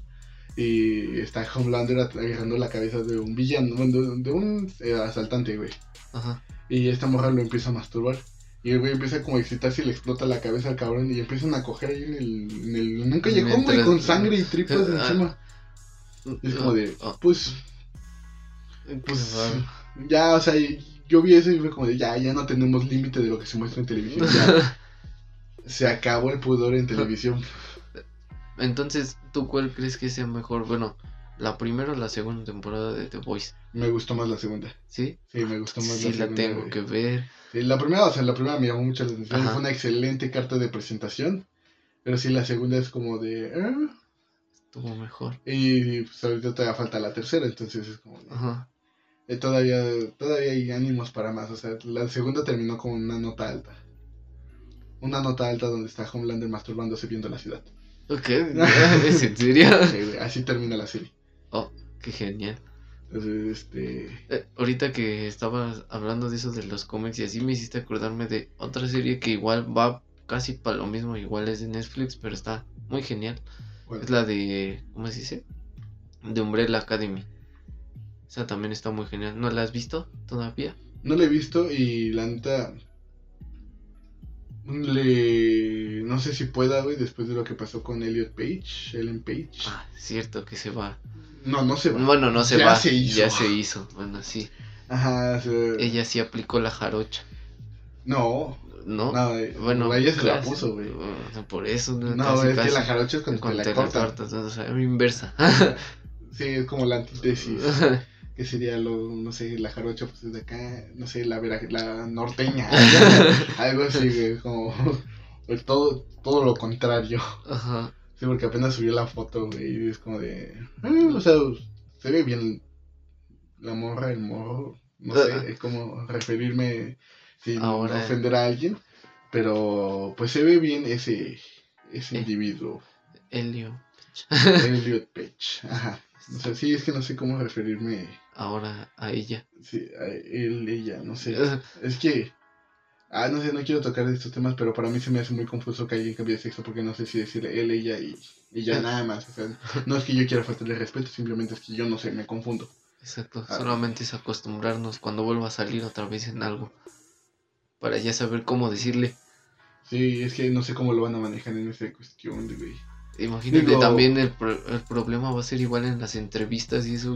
S1: Y está Homelander agarrando la cabeza de un villano, bueno, de, de un eh, asaltante, güey.
S2: Ajá.
S1: Y esta morra lo empieza a masturbar. Y el güey empieza como a excitarse y le explota la cabeza al cabrón y empiezan a coger ahí en el... En el nunca llegó, güey, con sangre y tripas
S2: Ah.
S1: encima. Es como de,
S2: Ah,
S1: pues,
S2: qué
S1: pues,
S2: raro.
S1: ya, o sea, yo vi eso y fue como de, ya, ya no tenemos límite de lo que se muestra en televisión. Ya, se acabó el pudor en televisión.
S2: Entonces, ¿tú cuál crees que sea mejor? Bueno, la primera o la segunda temporada de The Voice,
S1: Me gustó más la segunda.
S2: ¿sí?
S1: Sí, me gustó más
S2: Sí,
S1: la
S2: la
S1: segunda.
S2: tengo
S1: güey.
S2: que ver.
S1: Sí, la primera, o sea, la primera me llamó mucho la atención.
S2: Ajá.
S1: Fue una excelente carta de presentación. Pero sí, la segunda es como de... "Ah".
S2: Estuvo mejor.
S1: Y pues ahorita todavía falta la tercera, entonces es como... de,
S2: Ajá.
S1: eh, todavía, todavía hay ánimos para más. O sea, la segunda terminó con una nota alta. Una nota alta donde está Homelander masturbándose viendo la ciudad.
S2: Ok, ¿es en serio?
S1: Así termina la serie.
S2: Oh, qué genial.
S1: Entonces, este...
S2: Eh, ahorita que estabas hablando de eso de los cómics y así me hiciste acordarme de otra serie que igual va casi para lo mismo, igual es de Netflix, pero está muy genial.
S1: bueno,
S2: Es la de, ¿cómo se dice? De Umbrella Academy. Esa también está muy genial. ¿No la has visto todavía?
S1: No la he visto y la neta... Le... No sé si pueda, güey, después de lo que pasó con Elliot Page, Ellen Page.
S2: Ah, cierto que se va.
S1: No, no se va.
S2: Bueno, no se
S1: Ya
S2: va.
S1: se hizo.
S2: Ya se hizo. Bueno, sí.
S1: Ajá, o sea,
S2: Ella sí aplicó la jarocha.
S1: No,
S2: ¿No?
S1: no,
S2: bueno,
S1: ella se la puso, güey.
S2: Por eso, no,
S1: No,
S2: casi,
S1: es que
S2: casi.
S1: la jarocha es cuando
S2: Cuando
S1: la
S2: te la cortas, o sea, inversa.
S1: Sí, es como la antítesis. que sería lo, no sé, la jarocha, pues desde acá, no sé, la, vera- la norteña. algo así, güey, como todo, todo lo contrario.
S2: Ajá.
S1: Sí, porque apenas subió la foto, güey, y es como de. "Ah, o sea, se ve bien la morra, el morro. No sé, es como referirme sin
S2: Ahora-
S1: ofender a alguien. Pero pues se ve bien ese, ese
S2: Eh.
S1: individuo. Elliot Page. Ajá. O sea, sí, es que no sé cómo referirme.
S2: Ahora a ella.
S1: Sí, a él, ella, no sé. Es que. Ah, no sé, no quiero tocar estos temas, pero para mí se me hace muy confuso que alguien cambie de sexo porque no sé si decir él, ella y, y ya nada más. O sea, no es que yo quiera faltarle respeto, simplemente es que yo no sé, me confundo.
S2: Exacto.
S1: Ah.
S2: Solamente es acostumbrarnos cuando vuelva a salir otra vez en algo. Para ya saber cómo decirle.
S1: Sí, es que no sé cómo lo van a manejar en esa cuestión, de güey.
S2: Imagínate
S1: Digo-
S2: también el, pro- el problema va a ser igual en las entrevistas y eso.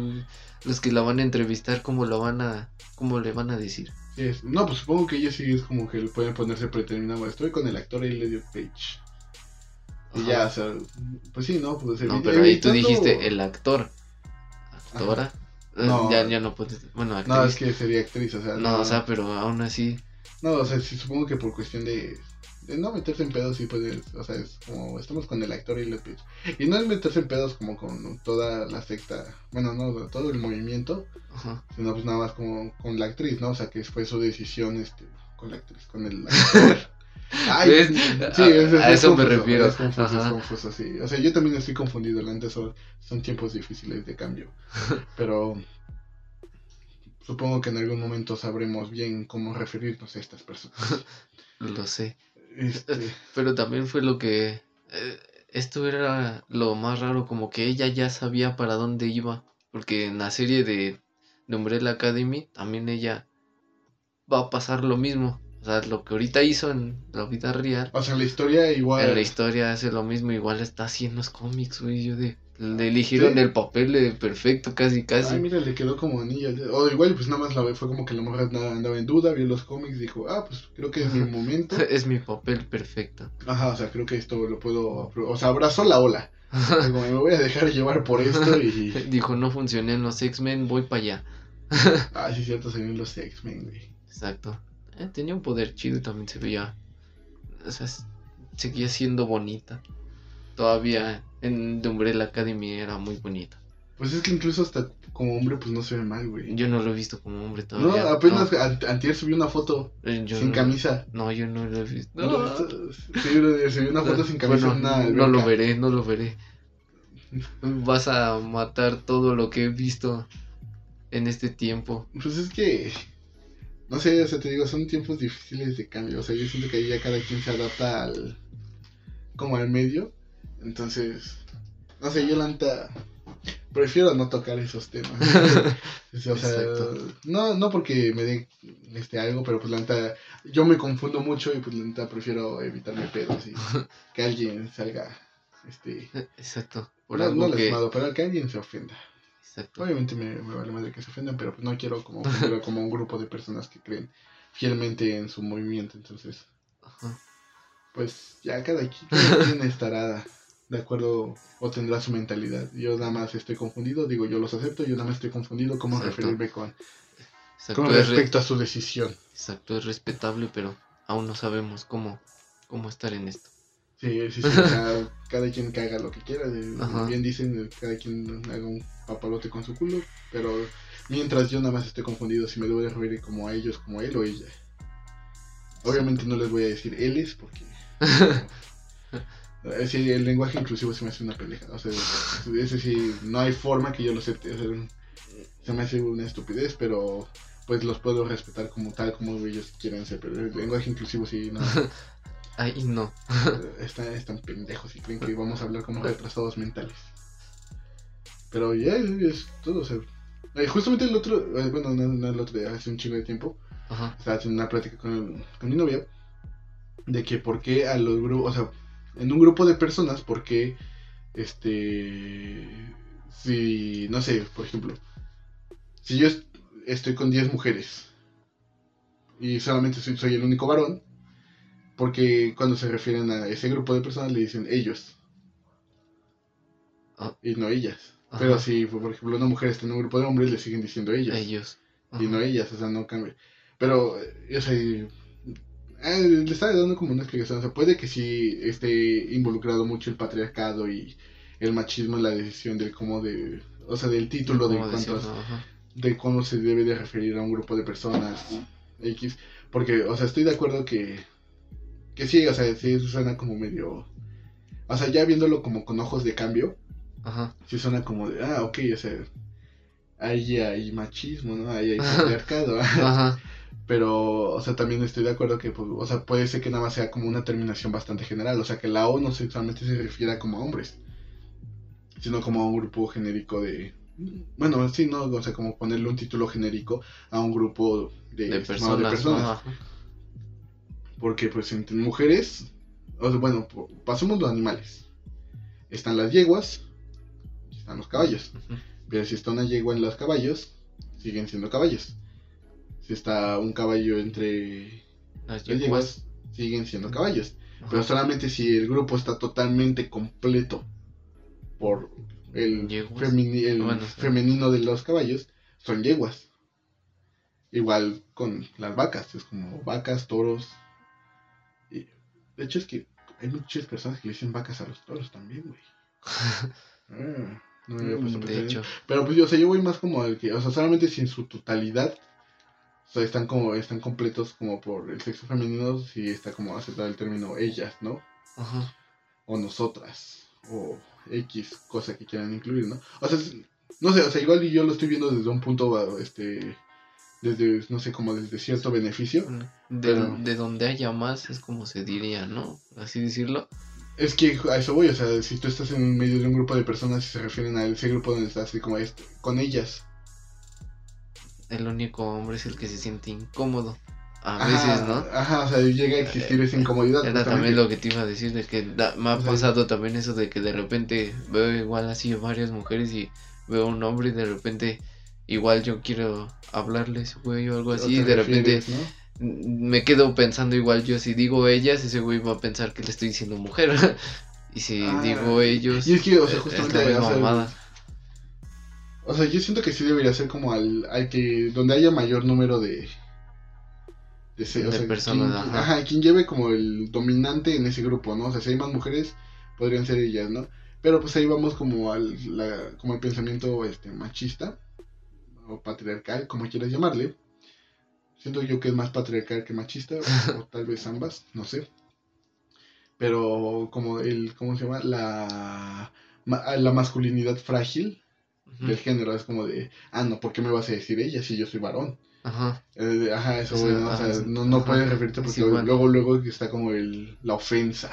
S2: Los que la van a entrevistar, ¿cómo lo van a. cómo le van a decir?
S1: Es- no, pues supongo que ella sí es como que pueden ponerse predeterminado. Estoy con el actor Elliot Page. Y ya, o sea, pues sí, ¿no? Pues
S2: No, pero ahí tú dijiste el actor. ¿Actora? Eh,
S1: No.
S2: Ya, ya no puedes. Bueno, actriz.
S1: No, es que sería actriz, o sea.
S2: No, o sea, pero aún así.
S1: No, o sea, sí, supongo que por cuestión de, de no meterse en pedos, sí puedes, o sea, es como estamos con el actor y el Page. Y no es meterse en pedos como con toda la secta, bueno, no, todo el movimiento,
S2: Ajá.
S1: sino pues nada más como con la actriz, ¿no? O sea, que fue su decisión, este, con la actriz, con el actor.
S2: ¿Ves?
S1: sí,
S2: A-
S1: es, es
S2: a eso me
S1: confuso,
S2: refiero.
S1: Es confuso, es confuso, sí. O sea, yo también estoy confundido, la neta, son, son tiempos difíciles de cambio. Pero supongo que en algún momento sabremos bien cómo referirnos a estas personas.
S2: Lo sé.
S1: Este,
S2: Pero también fue lo que... eh, esto era lo más raro, como que ella ya sabía para dónde iba. Porque en la serie de, de Umbrella Academy también ella va a pasar lo mismo. O sea, lo que ahorita hizo en la vida real,
S1: O sea, la historia igual.
S2: en la historia hace lo mismo, igual está así en los cómics, güey. Yo de. Le eligieron
S1: Sí.
S2: el papel de perfecto, casi, casi.
S1: Ay, mira, le quedó como anillo. O igual, pues nada más la fue como que la mujer andaba, andaba en duda, vio los cómics, dijo, ah, pues creo que es mi momento.
S2: Es mi papel perfecto.
S1: Ajá, o sea, creo que esto lo puedo. O sea, abrazó la ola. Como me voy a dejar llevar por esto y.
S2: Dijo, no funcioné en los X-Men, voy para allá.
S1: Ah, sí, cierto, salieron los X-Men, güey.
S2: Exacto. Eh, tenía un poder chido y también se veía. O sea, seguía siendo bonita. Todavía en The Umbrella Academy era muy bonita.
S1: Pues es que incluso hasta como hombre, pues no se ve mal, güey.
S2: Yo no lo he visto como hombre
S1: No,
S2: todavía.
S1: apenas
S2: no.
S1: an- antier subí una foto
S2: Eh, yo
S1: sin
S2: no-
S1: camisa.
S2: No, yo no lo he visto.
S1: ¿No visto? Sí, subí una foto sin camisa
S2: Bueno,
S1: en una
S2: no lo veré, no lo veré. Vas a matar todo lo que he visto en este tiempo.
S1: Pues es que, no sé, o sea, te digo, son tiempos difíciles de cambio. O sea, yo siento que ahí ya cada quien se adapta al, como al medio. Entonces, no sé, yo la neta, prefiero no tocar esos temas. O sea,
S2: Exacto.
S1: no, no porque me dé este, algo, pero pues la neta, yo me confundo mucho y pues la neta prefiero evitarme pedos y que alguien salga, este,
S2: Exacto. Por
S1: no,
S2: algo
S1: no
S2: que.
S1: lastimado, pero que alguien se ofenda.
S2: Exacto.
S1: Obviamente me, me vale madre que se ofendan, pero pues no quiero como, como un grupo de personas que creen fielmente en su movimiento. Entonces,
S2: Ajá.
S1: pues ya cada quien, cada quien estará de acuerdo o tendrá su mentalidad. Yo nada más estoy confundido, digo, yo los acepto, yo nada más estoy confundido cómo
S2: Exacto.
S1: referirme con,
S2: Exacto.
S1: con
S2: es re-
S1: respecto a su decisión.
S2: Exacto, es respetable, pero aún no sabemos cómo, cómo estar en esto.
S1: Sí, sí, sí, o sea, cada quien haga lo que quiera.
S2: Ajá.
S1: bien dicen, cada quien haga un papalote con su culo, pero mientras yo nada más estoy confundido si me debo de referir como a ellos, como a él o ella. Obviamente no les voy a decir éles porque... Eh, Sí, el lenguaje inclusivo se me hace una pendeja. O sea, ese sí, no hay forma que yo lo acepte. o sea, se me hace una estupidez, pero pues los puedo respetar como tal, como ellos quieran ser. Pero el lenguaje inclusivo sí, no.
S2: Ay, no.
S1: están, están pendejos y creen que vamos a hablar como retrasados mentales. Pero ya es, es todo. O sea, eh, justamente el otro, eh, bueno, no, no el otro día, hace un chingo de tiempo,
S2: Ajá.
S1: estaba haciendo una plática con, con mi novia de que por qué a los grupos, o sea, en un grupo de personas, por qué, este, si, no sé, por ejemplo, si yo est- estoy con 10 mujeres y solamente soy, soy el único varón, porque cuando se refieren a ese grupo de personas le dicen ellos
S2: Ah.
S1: y no ellas.
S2: Ajá.
S1: Pero si, por ejemplo, una mujer está en un grupo de hombres, le siguen diciendo ellos
S2: Ellos.
S1: y no ellas, o sea, no cambia. Pero, eh, o sea, eh, le estaba dando como una explicación, o sea, puede que sí esté involucrado mucho el patriarcado y el machismo en la decisión del cómo de, o sea, del título de
S2: ¿Cómo
S1: cuántos, de cómo se debe de referir a un grupo de personas X, porque, o sea, estoy de acuerdo que, que sí, o sea, sí suena como medio, o sea, ya viéndolo como con ojos de cambio,
S2: Ajá.
S1: sí suena como de, ah, ok, o sea, ahí hay machismo, ¿no? Ahí hay patriarcado,
S2: Ajá.
S1: Pero, o sea, también estoy de acuerdo que, pues, o sea, puede ser que nada más sea como una terminación bastante general, o sea, que la O no sexualmente se refiera como a hombres, sino como a un grupo genérico de, bueno, sí, ¿no? O sea, como ponerle un título genérico a un grupo de,
S2: De
S1: no,
S2: personas.
S1: Porque, pues, entre mujeres, o sea, bueno, pasemos los animales, están las yeguas, están los caballos.
S2: Ujú.
S1: Pero si está una yegua en los caballos, siguen siendo caballos. Está un caballo entre
S2: Las yeguas.
S1: siguen siendo caballos. Pero solamente si el grupo está totalmente completo por el, femini- el
S2: Bueno, sí.
S1: femenino de los caballos, son yeguas. Igual con las vacas, es como vacas, toros. Y, de hecho es que hay muchas personas que le dicen vacas a los toros también, güey. Ah, no me había
S2: Mm, De hecho.
S1: pero pues yo, o sea, yo voy más como al que, o sea, solamente si en su totalidad, o sea, están como, están completos como por el sexo femenino, si está como aceptado el término ellas, ¿no?
S2: Ajá.
S1: O nosotras, o X cosa que quieran incluir, ¿no? O sea, es- no sé, o sea, igual yo lo estoy viendo desde un punto, este, desde, no sé, como desde cierto beneficio.
S2: De,
S1: Pero-
S2: de donde haya más es como se diría, ¿no? Así decirlo.
S1: Es que a eso voy, o sea, si tú estás en medio de un grupo de personas y se refieren a ese grupo donde estás, así como este, con ellas,
S2: El único hombre es el que se siente incómodo. a veces, ¿no?
S1: Ajá, o sea, llega a existir esa incomodidad.
S2: Era también lo que te iba a decir, de que me ha pasado también eso de que de repente veo igual así varias mujeres y veo un hombre y de repente igual yo quiero hablarles, güey, o algo así, y de repente me quedo pensando igual yo, si digo ellas, ese güey va a pensar que le estoy diciendo mujer. y si ah, digo ellos,
S1: y es que, o sea, justamente, o sea, yo siento que sí debería ser como al, al que, donde haya mayor número de,
S2: de, personas,
S1: ajá. quien lleve como el dominante en ese grupo, ¿no? O sea, si hay más mujeres, podrían ser ellas, ¿no? Pero pues ahí vamos como al, la, como el pensamiento este, machista o patriarcal, como quieras llamarle. Siento yo que es más patriarcal que machista, o, tal vez ambas, no sé. Pero como el, ¿cómo se llama? La, la masculinidad frágil del género, es como de, ah, no, ¿por qué me vas a decir ella si yo soy varón? Ajá. Eh, ajá, eso, o sea, no, no puedes referirte porque luego, luego está como el, la ofensa.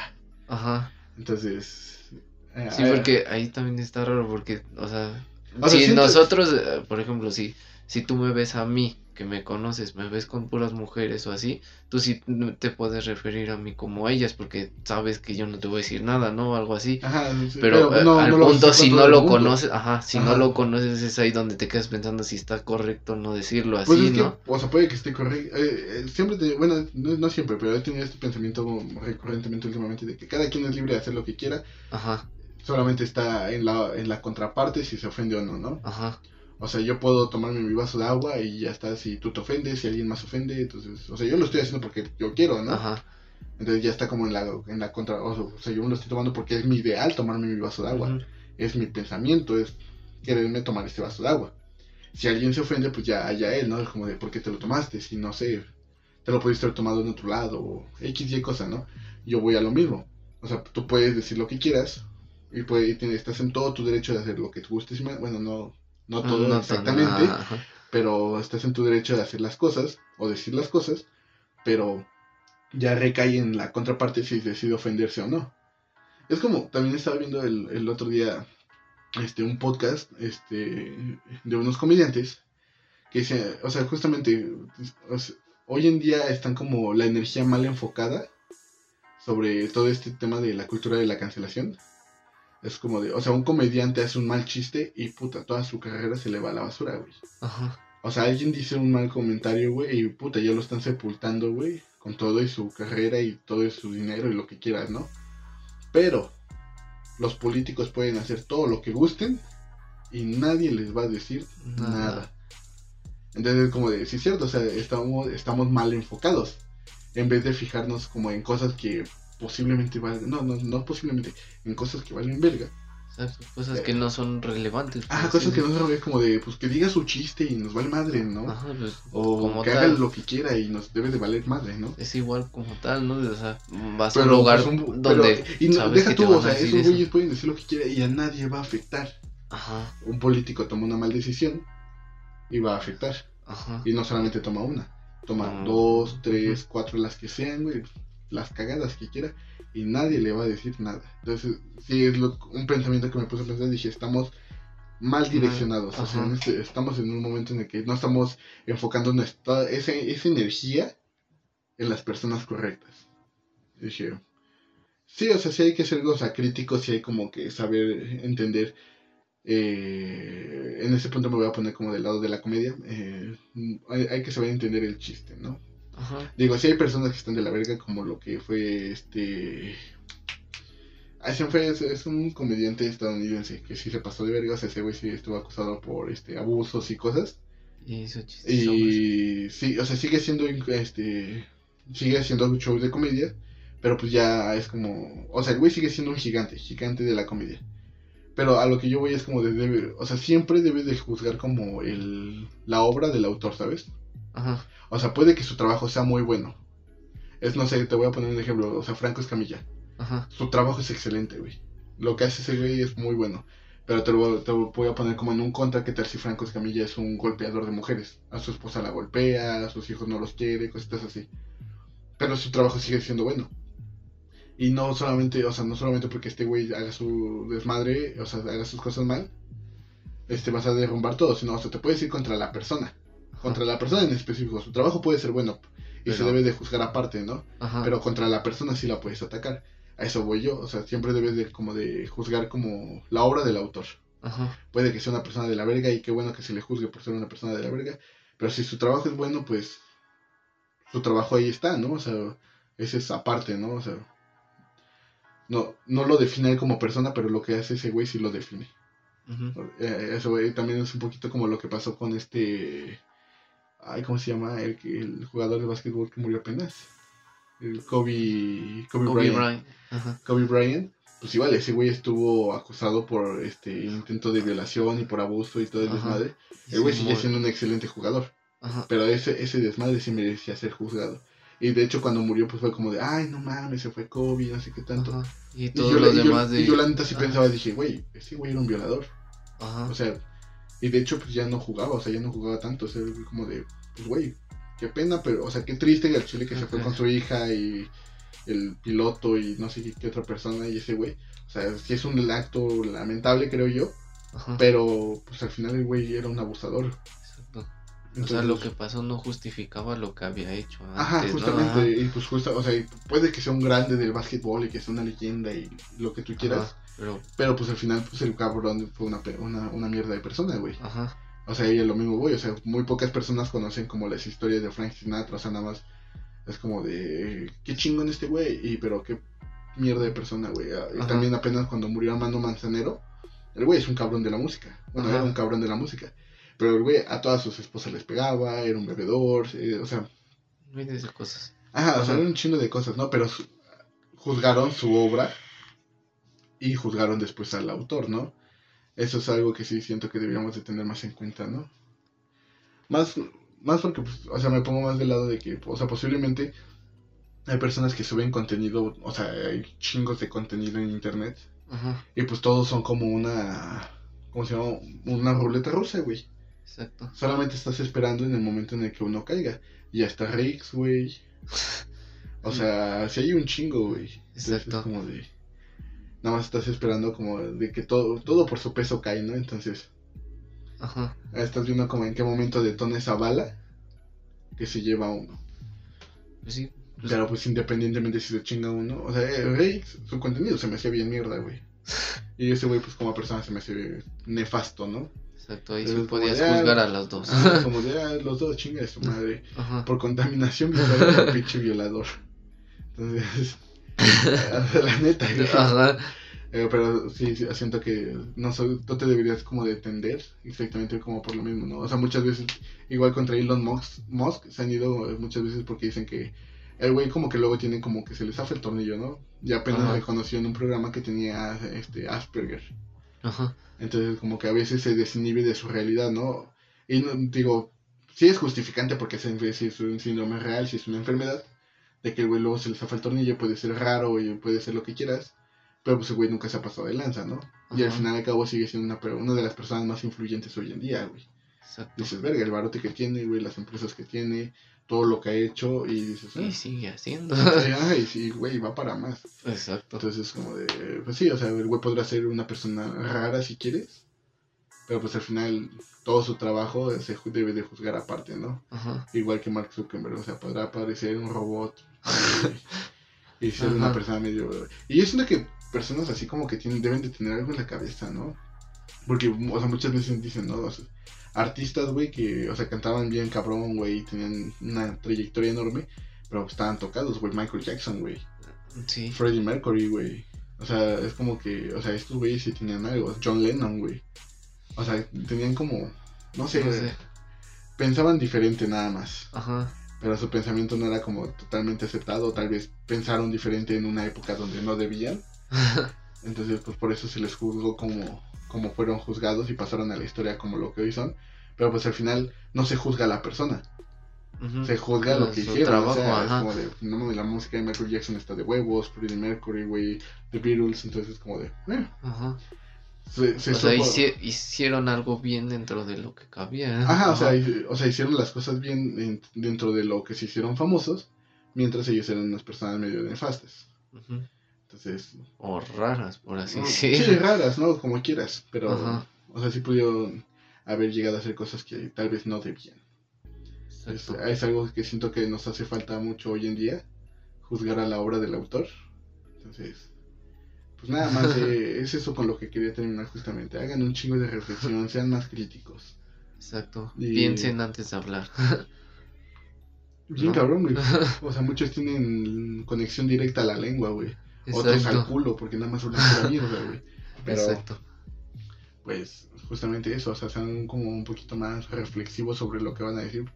S1: Ajá. Entonces...
S2: Eh, sí, porque ahí también está raro porque, o sea, si nosotros, eh, por ejemplo, si, si tú me ves a mí, que me conoces, me ves con puras mujeres o así, tú sí te puedes referir a mí como ellas porque sabes que yo no te voy a decir nada, ¿no? Algo así. Ajá, pero, eh, al punto si no lo conoces, ajá, si no lo conoces es ahí donde te quedas pensando si está correcto no decirlo
S1: pues
S2: así, ¿no?
S1: o sea, puede que esté correcto. Eh, siempre, te, bueno, no, siempre, pero he tenido este pensamiento recurrentemente últimamente de que cada quien es libre de hacer lo que quiera. Ajá solamente está en la, en la contraparte si se ofende o no, ¿no? Ajá. O sea, yo puedo tomarme mi vaso de agua y ya está, si tú te ofendes, si alguien más ofende, entonces, o sea, yo lo estoy haciendo porque yo quiero, ¿no? Ajá. Entonces ya está como en la, en la contra, o sea, yo me lo estoy tomando porque es mi ideal tomarme mi vaso de agua. Es mi pensamiento, es quererme tomar este vaso de agua. Si alguien se ofende, pues ya haya él, ¿no? Es como de, ¿por qué te lo tomaste? Si no sé, te lo pudiste haber tomado en otro lado, o X, Y cosa, ¿no? Yo voy a lo mismo. O sea, tú puedes decir lo que quieras, y pues estás en todo tu derecho de hacer lo que te guste. Bueno, no, no todo exactamente, pero estás en tu derecho de hacer las cosas o decir las cosas, pero ya recae en la contraparte si decide ofenderse o no. Es como, también estaba viendo el, el otro día este, un podcast este, de unos comediantes que dice, o sea, justamente, hoy en día están como la energía mal enfocada sobre todo este tema de la cultura de la cancelación. Es como de, o sea, un comediante hace un mal chiste y puta, toda su carrera se le va a la basura, güey. Ajá. O sea, alguien dice un mal comentario, güey, y puta, ya lo están sepultando, güey, con todo y su carrera y todo su dinero y lo que quieras, ¿no? Pero los políticos pueden hacer todo lo que gusten y nadie les va a decir nada. nada. Entonces, como de, sí es cierto, o sea, estamos, estamos mal enfocados. En vez de fijarnos como en cosas que posiblemente valgan, no, no, no posiblemente, en cosas que valen verga.
S2: Exacto, cosas que no son relevantes.
S1: Ah, cosas que no son relevantes, como de, pues que diga su chiste y nos vale madre, ¿no? Ajá, pues, o que haga lo que quiera y nos debe de valer madre, ¿no?
S2: Es igual como tal, ¿no? O sea, vas a un lugar pues, donde.
S1: y no, deja tú, o sea, esos güeyes pueden decir lo que quiera y a nadie va a afectar. Ajá. Un político toma una mal decisión y va a afectar. Ajá. Y no solamente toma una, toma dos, tres, cuatro, las que sean, güey las cagadas que quiera y nadie le va a decir nada. Entonces, sí, es un pensamiento que me puse a pensar, dije, estamos mal direccionados, o sea, este, estamos en un momento en el que no estamos enfocando nuestra, esa, esa energía en las personas correctas. dije, sí, o sea, sí hay que ser, o sea, críticos, sí hay como que saber entender. Eh, en ese punto me voy a poner como del lado de la comedia. Eh, hay, hay, que saber entender el chiste, ¿no? Digo, si hay personas que están de la verga, como lo que fue este. fue, es, un comediante estadounidense que sí se pasó de verga, o sea, ese güey sí estuvo acusado por este abusos y cosas. Y eso Y sí, o sea, sigue siendo este sigue siendo un show de comedia, pero pues ya es como, o sea, el güey sigue siendo un gigante, gigante de la comedia. Pero a lo que yo voy es como de debe, o sea, siempre debe de juzgar como el la obra del autor, ¿sabes? Ajá. O sea, puede que su trabajo sea muy bueno. Es, no sé, te voy a poner un ejemplo. O sea, Franco Escamilla. Ajá. Su trabajo es excelente, güey. Lo que hace ese güey es muy bueno. Pero te lo, te voy a poner como en un contra. ¿Qué tal si Franco Escamilla es un golpeador de mujeres? A su esposa la golpea, a sus hijos no los quiere, cositas así. Pero su trabajo sigue siendo bueno. Y no solamente, o sea, no solamente porque este güey haga su desmadre, o sea, haga sus cosas mal, este vas a derrumbar todo, sino, o sea, te puedes ir contra la persona contra la persona en específico. Su trabajo puede ser bueno, y se debe de juzgar aparte, ¿no?
S2: Ajá.
S1: Pero contra la persona sí la puedes atacar. A eso voy yo, o sea, siempre debes de como de juzgar como la obra del autor.
S2: Ajá.
S1: Puede que sea una persona de la verga y qué bueno que se le juzgue por ser una persona de la verga, pero si su trabajo es bueno, pues su trabajo ahí está, ¿no? O sea, ese es aparte, ¿no? O sea, no, no lo define él como persona, pero lo que hace ese güey sí lo define. Eh, eso güey, también es un poquito como lo que pasó con este. Ay, ¿cómo se llama? El, que- el jugador de básquetbol que murió apenas. El Kobe. Kobe,
S2: Kobe
S1: Bryant.
S2: Bryant. Ajá.
S1: Kobe Bryant. Pues igual, ese güey estuvo acusado por este intento de violación y por abuso y todo el
S2: Ajá.
S1: desmadre. El güey
S2: Sí,
S1: sigue
S2: muy-
S1: siendo un excelente jugador.
S2: Ajá.
S1: Pero ese, ese desmadre sí merecía ser juzgado. Y de hecho, cuando murió, pues fue como de, ay, no mames, se fue Kobe, no sé qué tanto.
S2: Ajá. Y
S1: Y
S2: todos
S1: yo,
S2: los
S1: y yo-
S2: demás de.
S1: y yo la neta sí
S2: Ajá.
S1: pensaba, dije, güey, ese güey era un violador.
S2: Ajá.
S1: O sea, y de hecho, pues ya no jugaba, o sea, ya no jugaba tanto. O sea, como de, pues güey, qué pena, pero, o sea, qué triste el chile que se fue con su hija y el piloto y no sé qué, otra persona y ese güey. O sea, sí es un acto lamentable, creo yo,
S2: Ajá.
S1: pero pues al final el güey era un abusador.
S2: Exacto. O
S1: Entonces,
S2: sea, lo que pasó no justificaba lo que había hecho antes,
S1: Ajá,
S2: ¿no?
S1: justamente,
S2: Ajá.
S1: y pues justo, o sea, puede que sea un grande del básquetbol y que sea una leyenda y lo que tú quieras,
S2: Ajá, Pero,
S1: pero pues al final, pues el cabrón fue una, una, una mierda de persona, güey.
S2: ajá.
S1: O sea, y es lo mismo, güey. O sea, muy pocas personas conocen como las historias de Frank Sinatra. O sea, nada más es como de. Qué chingón este güey. Y pero qué mierda de persona, güey. Ah, Y
S2: Ajá.
S1: también apenas cuando murió Armando Manzanero. El güey es un cabrón de la música. Bueno,
S2: Ajá.
S1: era un cabrón de la música. Pero el güey a todas sus esposas les pegaba. Era un bebedor. eh, o sea.
S2: Miles de cosas.
S1: Ajá, o sea, era un chingo de cosas, ¿no? Pero su- juzgaron su obra. Y juzgaron después al autor, ¿no? Eso es algo que sí siento que deberíamos de tener más en cuenta, ¿no? Más, más porque, pues, o sea, me pongo más del lado de que, o sea, posiblemente hay personas que suben contenido, o sea, hay chingos de contenido en internet
S2: Ajá.
S1: y pues todos son como una, ¿cómo se llama? Una ruleta rusa, güey.
S2: Exacto.
S1: Solamente estás esperando en el momento en el que uno caiga. Y hasta Rix, güey. O sea, si hay un chingo, güey. Entonces
S2: Exacto.
S1: Es como de... Nada más estás esperando como de que todo, todo por su peso cae, ¿no? Entonces,
S2: Ajá.
S1: estás viendo como en qué momento detona esa bala que se lleva uno.
S2: Pues sí. pues,
S1: Pero pues independientemente si se chinga uno. O sea, eh, Rix, su contenido se me hacía bien mierda, güey. Y ese güey, pues como persona se me hace nefasto, ¿no?
S2: Exacto. Ahí sí podías
S1: de, ah,
S2: juzgar a los dos.
S1: Ah, como de, ah, los dos chinga de su madre.
S2: Ajá.
S1: por contaminación era un pinche violador. Entonces, la neta.
S2: Ajá.
S1: Eh, pero sí, sí, siento que no, soy- no te deberías como defender exactamente como por lo mismo, ¿no? O sea, muchas veces, igual contra Elon Musk, Musk se han ido eh, muchas veces porque dicen que el güey como que luego tiene como que se les zafa el tornillo, ¿no? Y apenas
S2: Ajá.
S1: reconoció en un programa que tenía este Asperger.
S2: Ajá.
S1: Entonces, como que a veces se desinhibe de su realidad, ¿no? Y no- digo, sí es justificante porque si si es un síndrome real, si es una enfermedad, de que el güey luego se le zafa el tornillo, puede ser raro y puede ser lo que quieras, pero pues el güey nunca se ha pasado de lanza, ¿no? Y al final y al cabo sigue siendo una, per- una de las personas más influyentes hoy en día, güey.
S2: Exacto.
S1: Dices, verga, el barote que tiene, güey, las empresas que tiene, todo lo que ha hecho, y dices,
S2: Y
S1: ah,
S2: sigue haciendo.
S1: y sí, güey, va para más.
S2: Exacto.
S1: Entonces, como de, pues sí, o sea, el güey podrá ser una persona rara si quieres, pero pues al final todo su trabajo se debe de juzgar aparte, ¿no?
S2: Ajá.
S1: Igual que Mark Zuckerberg, o sea, podrá parecer un robot y, ser una
S2: Ajá.
S1: persona medio... Y yo siento que personas así como que tienen, deben de tener algo en la cabeza, ¿no? Porque, o sea, muchas veces dicen, ¿no? O sea, artistas, güey, que, o sea, cantaban bien cabrón, güey, tenían una trayectoria enorme, pero estaban tocados, güey, Michael Jackson, güey.
S2: Sí.
S1: Freddie Mercury, güey. O sea, es como que, o sea, estos güeyes sí tenían algo. John Lennon, güey. O sea, tenían como, no sé,
S2: No sé.
S1: pensaban diferente nada más.
S2: Ajá.
S1: Pero su pensamiento no era como totalmente aceptado. Tal vez pensaron diferente en una época donde no debían. Entonces, pues por eso se les juzgó como, como fueron juzgados y pasaron a la historia como lo que hoy son. Pero pues al final no se juzga a la persona, se juzga lo que hicieron.
S2: trabajo,
S1: o sea, es como de, no la música de Michael Jackson está de huevos, Freddie Mercury, güey, The Beatles, entonces es como de, eh,
S2: Ajá.
S1: Se, se
S2: O sea, hici- hicieron algo bien dentro de lo que cabía. ¿eh?
S1: Ajá, o sea, o sea, hicieron las cosas bien en- dentro de lo que se hicieron famosos, mientras ellos eran unas personas medio nefastas. Entonces,
S2: O raras, por así decirlo.
S1: sí, raras, ¿no? Como quieras, pero,
S2: Ajá.
S1: o sea, sí pudieron haber llegado a hacer cosas que tal vez no debían. Es, es, algo que siento que nos hace falta mucho hoy en día, juzgar a la obra del autor. Entonces, pues nada más, eh, es eso con lo que quería terminar justamente. Hagan un chingo de reflexión, sean más críticos.
S2: Exacto. Piensen antes de hablar.
S1: Bien cabrón, güey. O sea, muchos tienen conexión directa a la lengua, güey. Otros al culo, porque nada más hablan la mierda, güey. Pero, Exacto. Pues, justamente eso, o sea, sean como un poquito más reflexivos sobre lo que van a decir.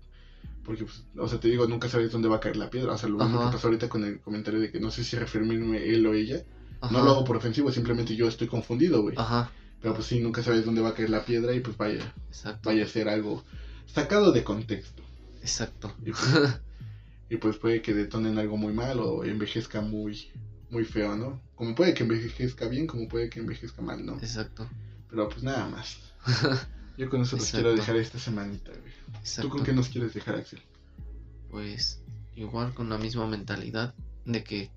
S1: Porque, pues, o sea, te digo, nunca sabes dónde va a caer la piedra. O sea, lo mismo que pasó ahorita con el comentario de que no sé si referirme él o ella. No lo hago por ofensivo, simplemente yo estoy confundido, güey. Ajá. Pero pues sí, nunca sabes dónde va a caer la piedra y pues vaya, vaya a ser algo sacado de contexto.
S2: Exacto.
S1: Y pues, y pues, puede que detonen algo muy mal o envejezca muy, muy feo, ¿no? Como puede que envejezca bien, como puede que envejezca mal, ¿no?
S2: Exacto.
S1: Pero pues nada más. Yo con eso los quiero dejar esta semanita, güey. ¿Tú con qué nos quieres dejar, Axel?
S2: Pues igual con la misma mentalidad de que,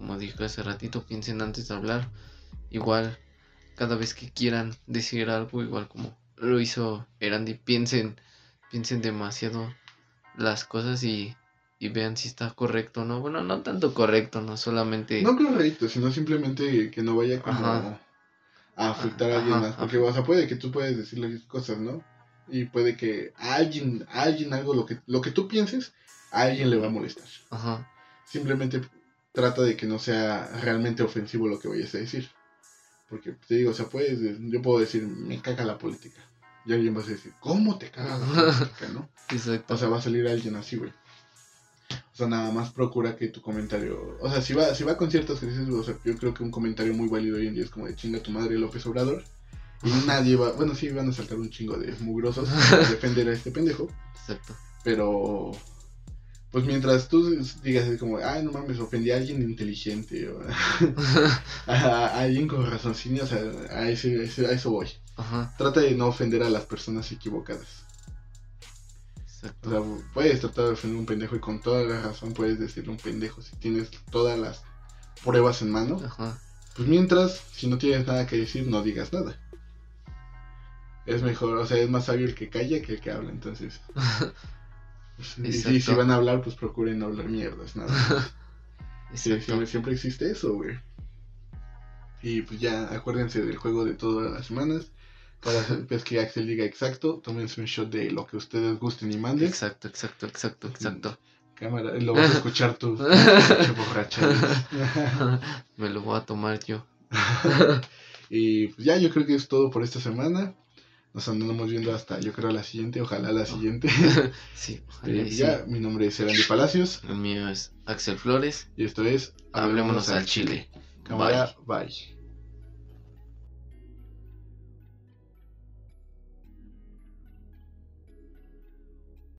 S2: como dije hace ratito, piensen antes de hablar. Igual cada vez que quieran decir algo, igual como lo hizo Erandi, piensen, piensen demasiado las cosas y, vean si está correcto no. Bueno, no tanto correcto, no solamente.
S1: No correcto, sino simplemente que no vaya como a afectar a alguien más. Porque, o sea, puede que tú puedes decirle cosas, ¿no? Y puede que a alguien, alguien algo, lo que, lo que tú pienses, a alguien le va a molestar. Ajá. Simplemente trata de que no sea realmente ofensivo lo que vayas a decir. Porque te digo, o sea, puedes, yo puedo decir, me caga la política. Y alguien va a decir, ¿cómo te caga la política, no? Exacto. O sea, va a salir alguien así, güey. O sea, nada más procura que tu comentario. O sea, si va, si va con ciertas crisis, o sea, yo creo que un comentario muy válido hoy en día es como de chinga tu madre López Obrador. Y nadie va. Bueno, sí, van a saltar un chingo de mugrosos a defender a este pendejo. Exacto. Pero pues mientras tú digas como, ay, no mames, ofendí a alguien inteligente, o a, alguien con raciocinio, o sea, a, ese, a eso voy. Ajá. Trata de no ofender a las personas equivocadas. Exacto. O sea, puedes tratar de ofender a un pendejo y con toda la razón puedes decirle un pendejo si tienes todas las pruebas en mano. Ajá. Pues mientras, si no tienes nada que decir, no digas nada. Es mejor, o sea, es más sabio el que calla que el que habla, entonces. Y si, van a hablar, pues procuren no hablar mierdas, nada siempre, siempre existe eso, güey. Y pues ya, acuérdense del juego de todas las semanas. Cada vez que Axel diga exacto, tómense un shot de lo que ustedes gusten y manden.
S2: Exacto, exacto, exacto, exacto.
S1: Cámara, lo vas a escuchar tú, borracha.
S2: Me lo voy a tomar yo.
S1: y pues ya, yo creo que es todo por esta semana. Nos andamos viendo hasta, yo creo, la siguiente, ojalá la siguiente. sí, ojalá este, Ya, mi nombre es Erandi Palacios.
S2: El mío es Axel Flores.
S1: Y esto es
S2: Hablémonos, al Chile.
S1: Cámara, bye.